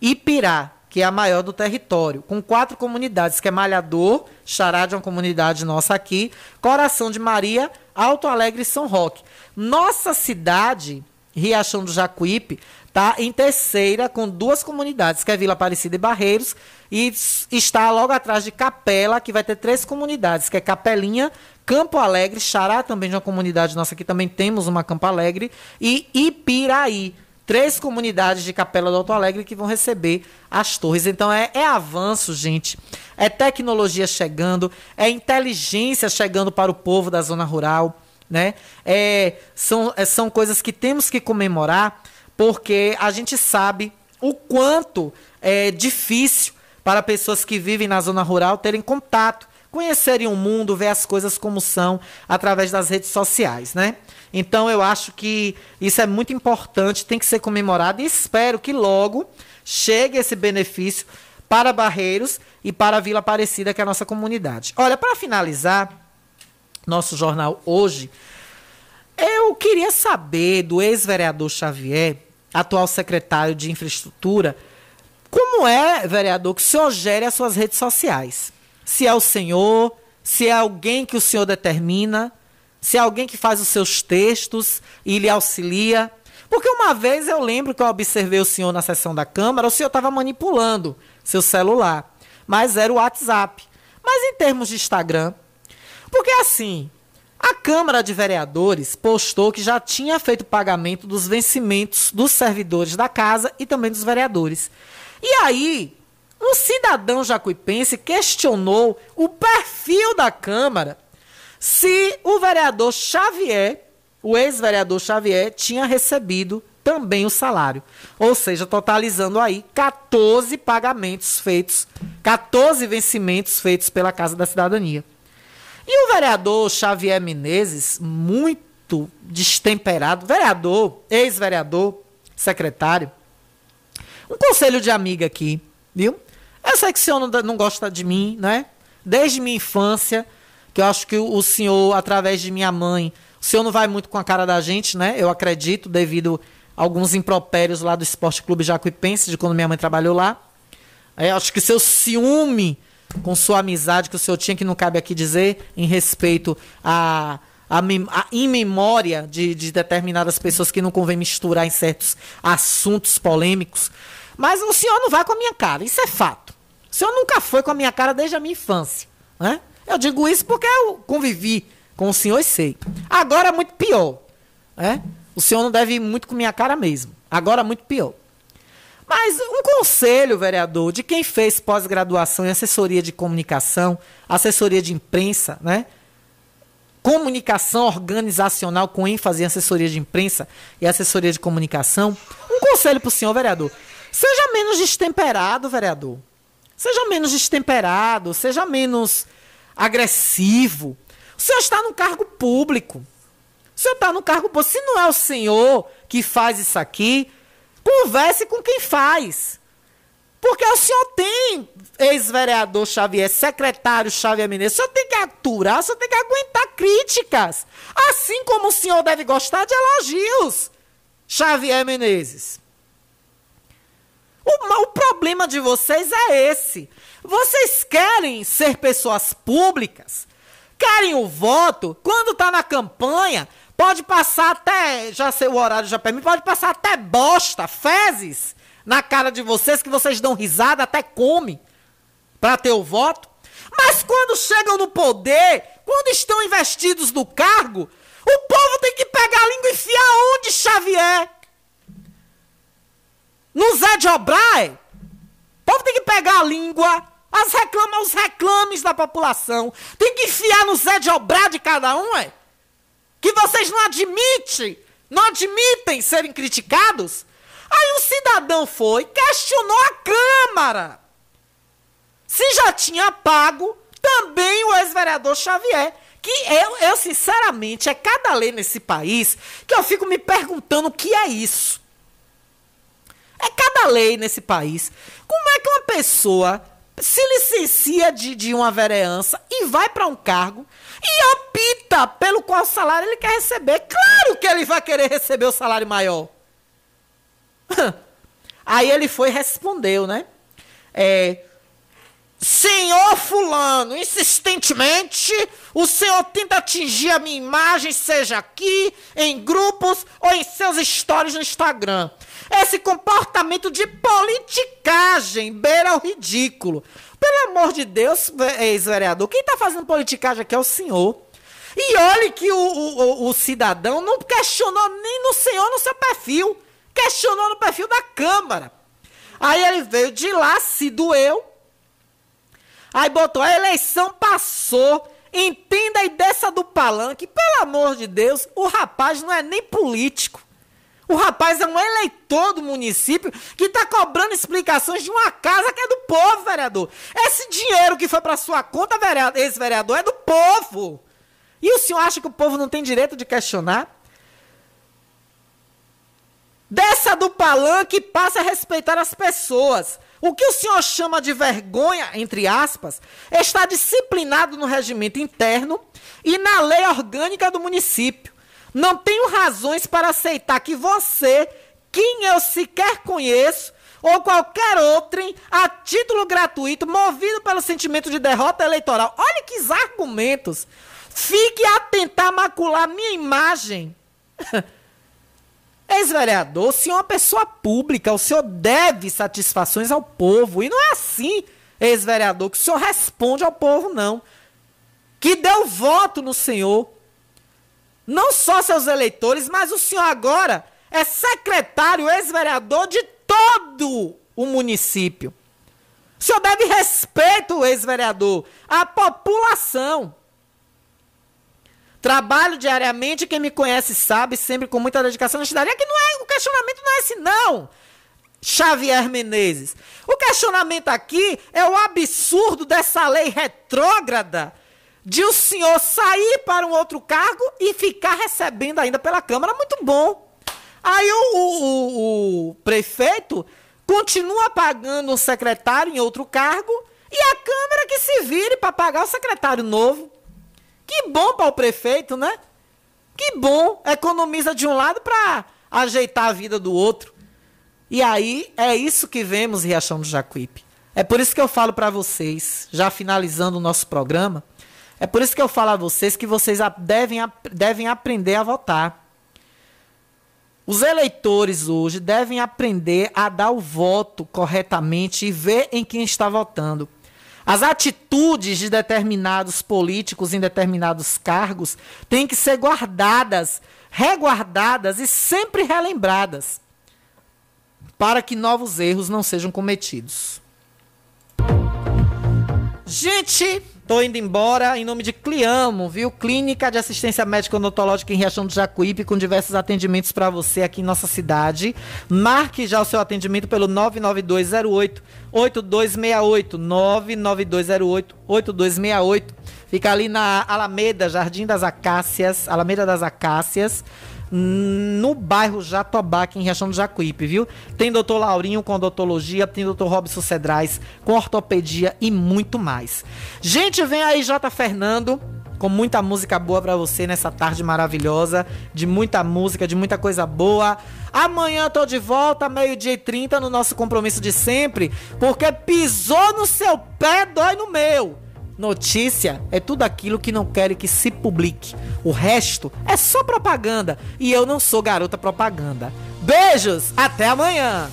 Ipirá, que é a maior do território, com quatro comunidades, que é Malhador, Xará de uma comunidade nossa aqui, Coração de Maria, Alto Alegre e São Roque. Nossa cidade, Riachão do Jacuípe, está em terceira com duas comunidades, que é Vila Aparecida e Barreiros, e está logo atrás de Capela, que vai ter três comunidades, que é Capelinha, Campo Alegre, Xará também de uma comunidade nossa, aqui também temos uma Campo Alegre, e Ipiraí. Três comunidades de Capela do Alto Alegre que vão receber as torres. Então é, é avanço, gente. É tecnologia chegando, é inteligência chegando para o povo da zona rural. Né? É, são, é, são coisas que temos que comemorar porque a gente sabe o quanto é difícil para pessoas que vivem na zona rural terem contato, conhecerem o mundo, ver as coisas como são através das redes sociais, né? Então eu acho que isso é muito importante, tem que ser comemorado e espero que logo chegue esse benefício para Barreiros e para a Vila Aparecida, que é a nossa comunidade. Olha, para finalizar nosso jornal hoje, eu queria saber do ex-vereador Xavier atual secretário de Infraestrutura, como é, vereador, que o senhor gere as suas redes sociais? Se é o senhor, se é alguém que o senhor determina, se é alguém que faz os seus textos e lhe auxilia. Porque uma vez eu lembro que eu observei o senhor na sessão da Câmara, o senhor estava manipulando seu celular, mas era o WhatsApp. Mas em termos de Instagram, porque assim, a Câmara de Vereadores postou que já tinha feito pagamento dos vencimentos dos servidores da casa e também dos vereadores. E aí, um cidadão jacuipense questionou o perfil da Câmara se o vereador Xavier, o ex-vereador Xavier, tinha recebido também o salário. Ou seja, totalizando aí 14 pagamentos feitos, 14 vencimentos feitos pela Casa da Cidadania. E o vereador Xavier Menezes, muito destemperado, vereador, ex-vereador, secretário, um conselho de amiga aqui, viu? Eu sei que o senhor não, não gosta de mim, né? Desde minha infância, que eu acho que o, senhor, através de minha mãe, o senhor não vai muito com a cara da gente, né? Eu acredito, devido a alguns impropérios lá do Esporte Clube Jacuipense, de quando minha mãe trabalhou lá. É, acho que seu ciúme com sua amizade que o senhor tinha, que não cabe aqui dizer, em respeito a, a, a em memória de, de determinadas pessoas que não convém misturar em certos assuntos polêmicos. Mas o senhor não vai com a minha cara, isso é fato. O senhor nunca foi com a minha cara desde a minha infância. Né? Eu digo isso porque eu convivi com o senhor e sei. Agora é muito pior. Né? O senhor não deve ir muito com minha cara mesmo. Agora é muito pior. Mas um conselho, vereador, de quem fez pós-graduação em assessoria de comunicação, assessoria de imprensa, né? Comunicação organizacional com ênfase em assessoria de imprensa e assessoria de comunicação. Um conselho para o senhor, vereador. Seja menos destemperado, vereador. Seja menos destemperado, seja menos agressivo. O senhor está no cargo público. O senhor está no cargo público. Se não é o senhor que faz isso aqui, converse com quem faz. Porque o senhor tem ex-vereador Xavier, secretário Xavier Menezes, o senhor tem que aturar, o senhor tem que aguentar críticas. Assim como o senhor deve gostar de elogios, Xavier Menezes. O, o problema de vocês é esse. Vocês querem ser pessoas públicas, querem o voto, quando está na campanha, pode passar até, já sei o horário já permite, pode passar até bosta, fezes na cara de vocês, que vocês dão risada, até come, para ter o voto. Mas quando chegam no poder, quando estão investidos no cargo, o povo tem que pegar a língua e enfiar onde, Xavier? No Zé de Obrai? O povo tem que pegar a língua, as reclama, os reclames da população. Tem que enfiar no Zé de Obrai de cada um, é? Que vocês não admitem, não admitem serem criticados? Aí um cidadão foi, questionou a Câmara. Se já tinha pago também o ex-vereador Xavier. Que eu, eu, sinceramente, é cada lei nesse país que eu fico me perguntando o que é isso. É cada lei nesse país. Como é que uma pessoa se licencia de, de uma vereança e vai para um cargo e opta pelo qual salário ele quer receber? Claro que ele vai querer receber o salário maior. Aí ele foi e respondeu, né? É, Senhor Fulano, insistentemente, o senhor tenta atingir a minha imagem, seja aqui, em grupos ou em seus stories no Instagram. Esse comportamento de politicagem beira o ridículo. Pelo amor de Deus, ex-vereador, quem está fazendo politicagem aqui é o senhor. E olhe que o, o, o cidadão não questionou nem no senhor no seu perfil questionou no perfil da Câmara. Aí ele veio de lá, se doeu. Aí botou, a eleição passou. Entenda e desça do palanque. Pelo amor de Deus, o rapaz não é nem político. O rapaz é um eleitor do município que está cobrando explicações de uma casa que é do povo, vereador. Esse dinheiro que foi para sua conta, esse vereador, é do povo. E o senhor acha que o povo não tem direito de questionar? Desça do palanque e passe a respeitar as pessoas. O que o senhor chama de vergonha, entre aspas, está disciplinado no regimento interno e na lei orgânica do município. Não tenho razões para aceitar que você, quem eu sequer conheço, ou qualquer outrem, a título gratuito, movido pelo sentimento de derrota eleitoral. Olha que argumentos. Fique a tentar macular minha imagem. Ex-vereador, senhor é uma pessoa pública, o senhor deve satisfações ao povo. E não é assim, ex-vereador, que o senhor responde ao povo, não. Que deu voto no senhor. Não só seus eleitores, mas o senhor agora é secretário, ex-vereador de todo o município. O senhor deve respeito, ex-vereador, à população. Trabalho diariamente, quem me conhece sabe, sempre com muita dedicação na cidade. É que não é, o questionamento não é esse, não. Xavier Menezes. O questionamento aqui é o absurdo dessa lei retrógrada de o senhor sair para um outro cargo e ficar recebendo ainda pela Câmara. Muito bom. Aí o, o, o prefeito continua pagando um secretário em outro cargo e a Câmara que se vire para pagar o secretário novo. Que bom para o prefeito, né? Que bom, economiza de um lado para ajeitar a vida do outro. E aí é isso que vemos em Riachão do Jacuípe. É por isso que eu falo para vocês, já finalizando o nosso programa, é por isso que eu falo a vocês que vocês devem, devem aprender a votar. Os eleitores hoje devem aprender a dar o voto corretamente e ver em quem está votando. As atitudes de determinados políticos em determinados cargos têm que ser guardadas, reguardadas e sempre relembradas, para que novos erros não sejam cometidos. Gente, Tô indo embora em nome de Cliamo, viu? Clínica de Assistência Médica Odontológica em Riachão do Jacuípe, com diversos atendimentos para você aqui em nossa cidade. Marque já o seu atendimento pelo 99208 8268 99208 8268. Fica ali na Alameda, Jardim das Acácias, Alameda das Acácias no bairro Jatobá, aqui em Riachão do Jacuípe, viu? Tem doutor Laurinho com odontologia, tem doutor Robson Cedrais com ortopedia e muito mais. Gente, vem aí J. Fernando com muita música boa para você nessa tarde maravilhosa, de muita música, de muita coisa boa. Amanhã tô de volta, meio-dia e 30, no nosso compromisso de sempre, porque pisou no seu pé, dói no meu. Notícia é tudo aquilo que não querem que se publique. O resto é só propaganda. E eu não sou garota propaganda. Beijos, até amanhã!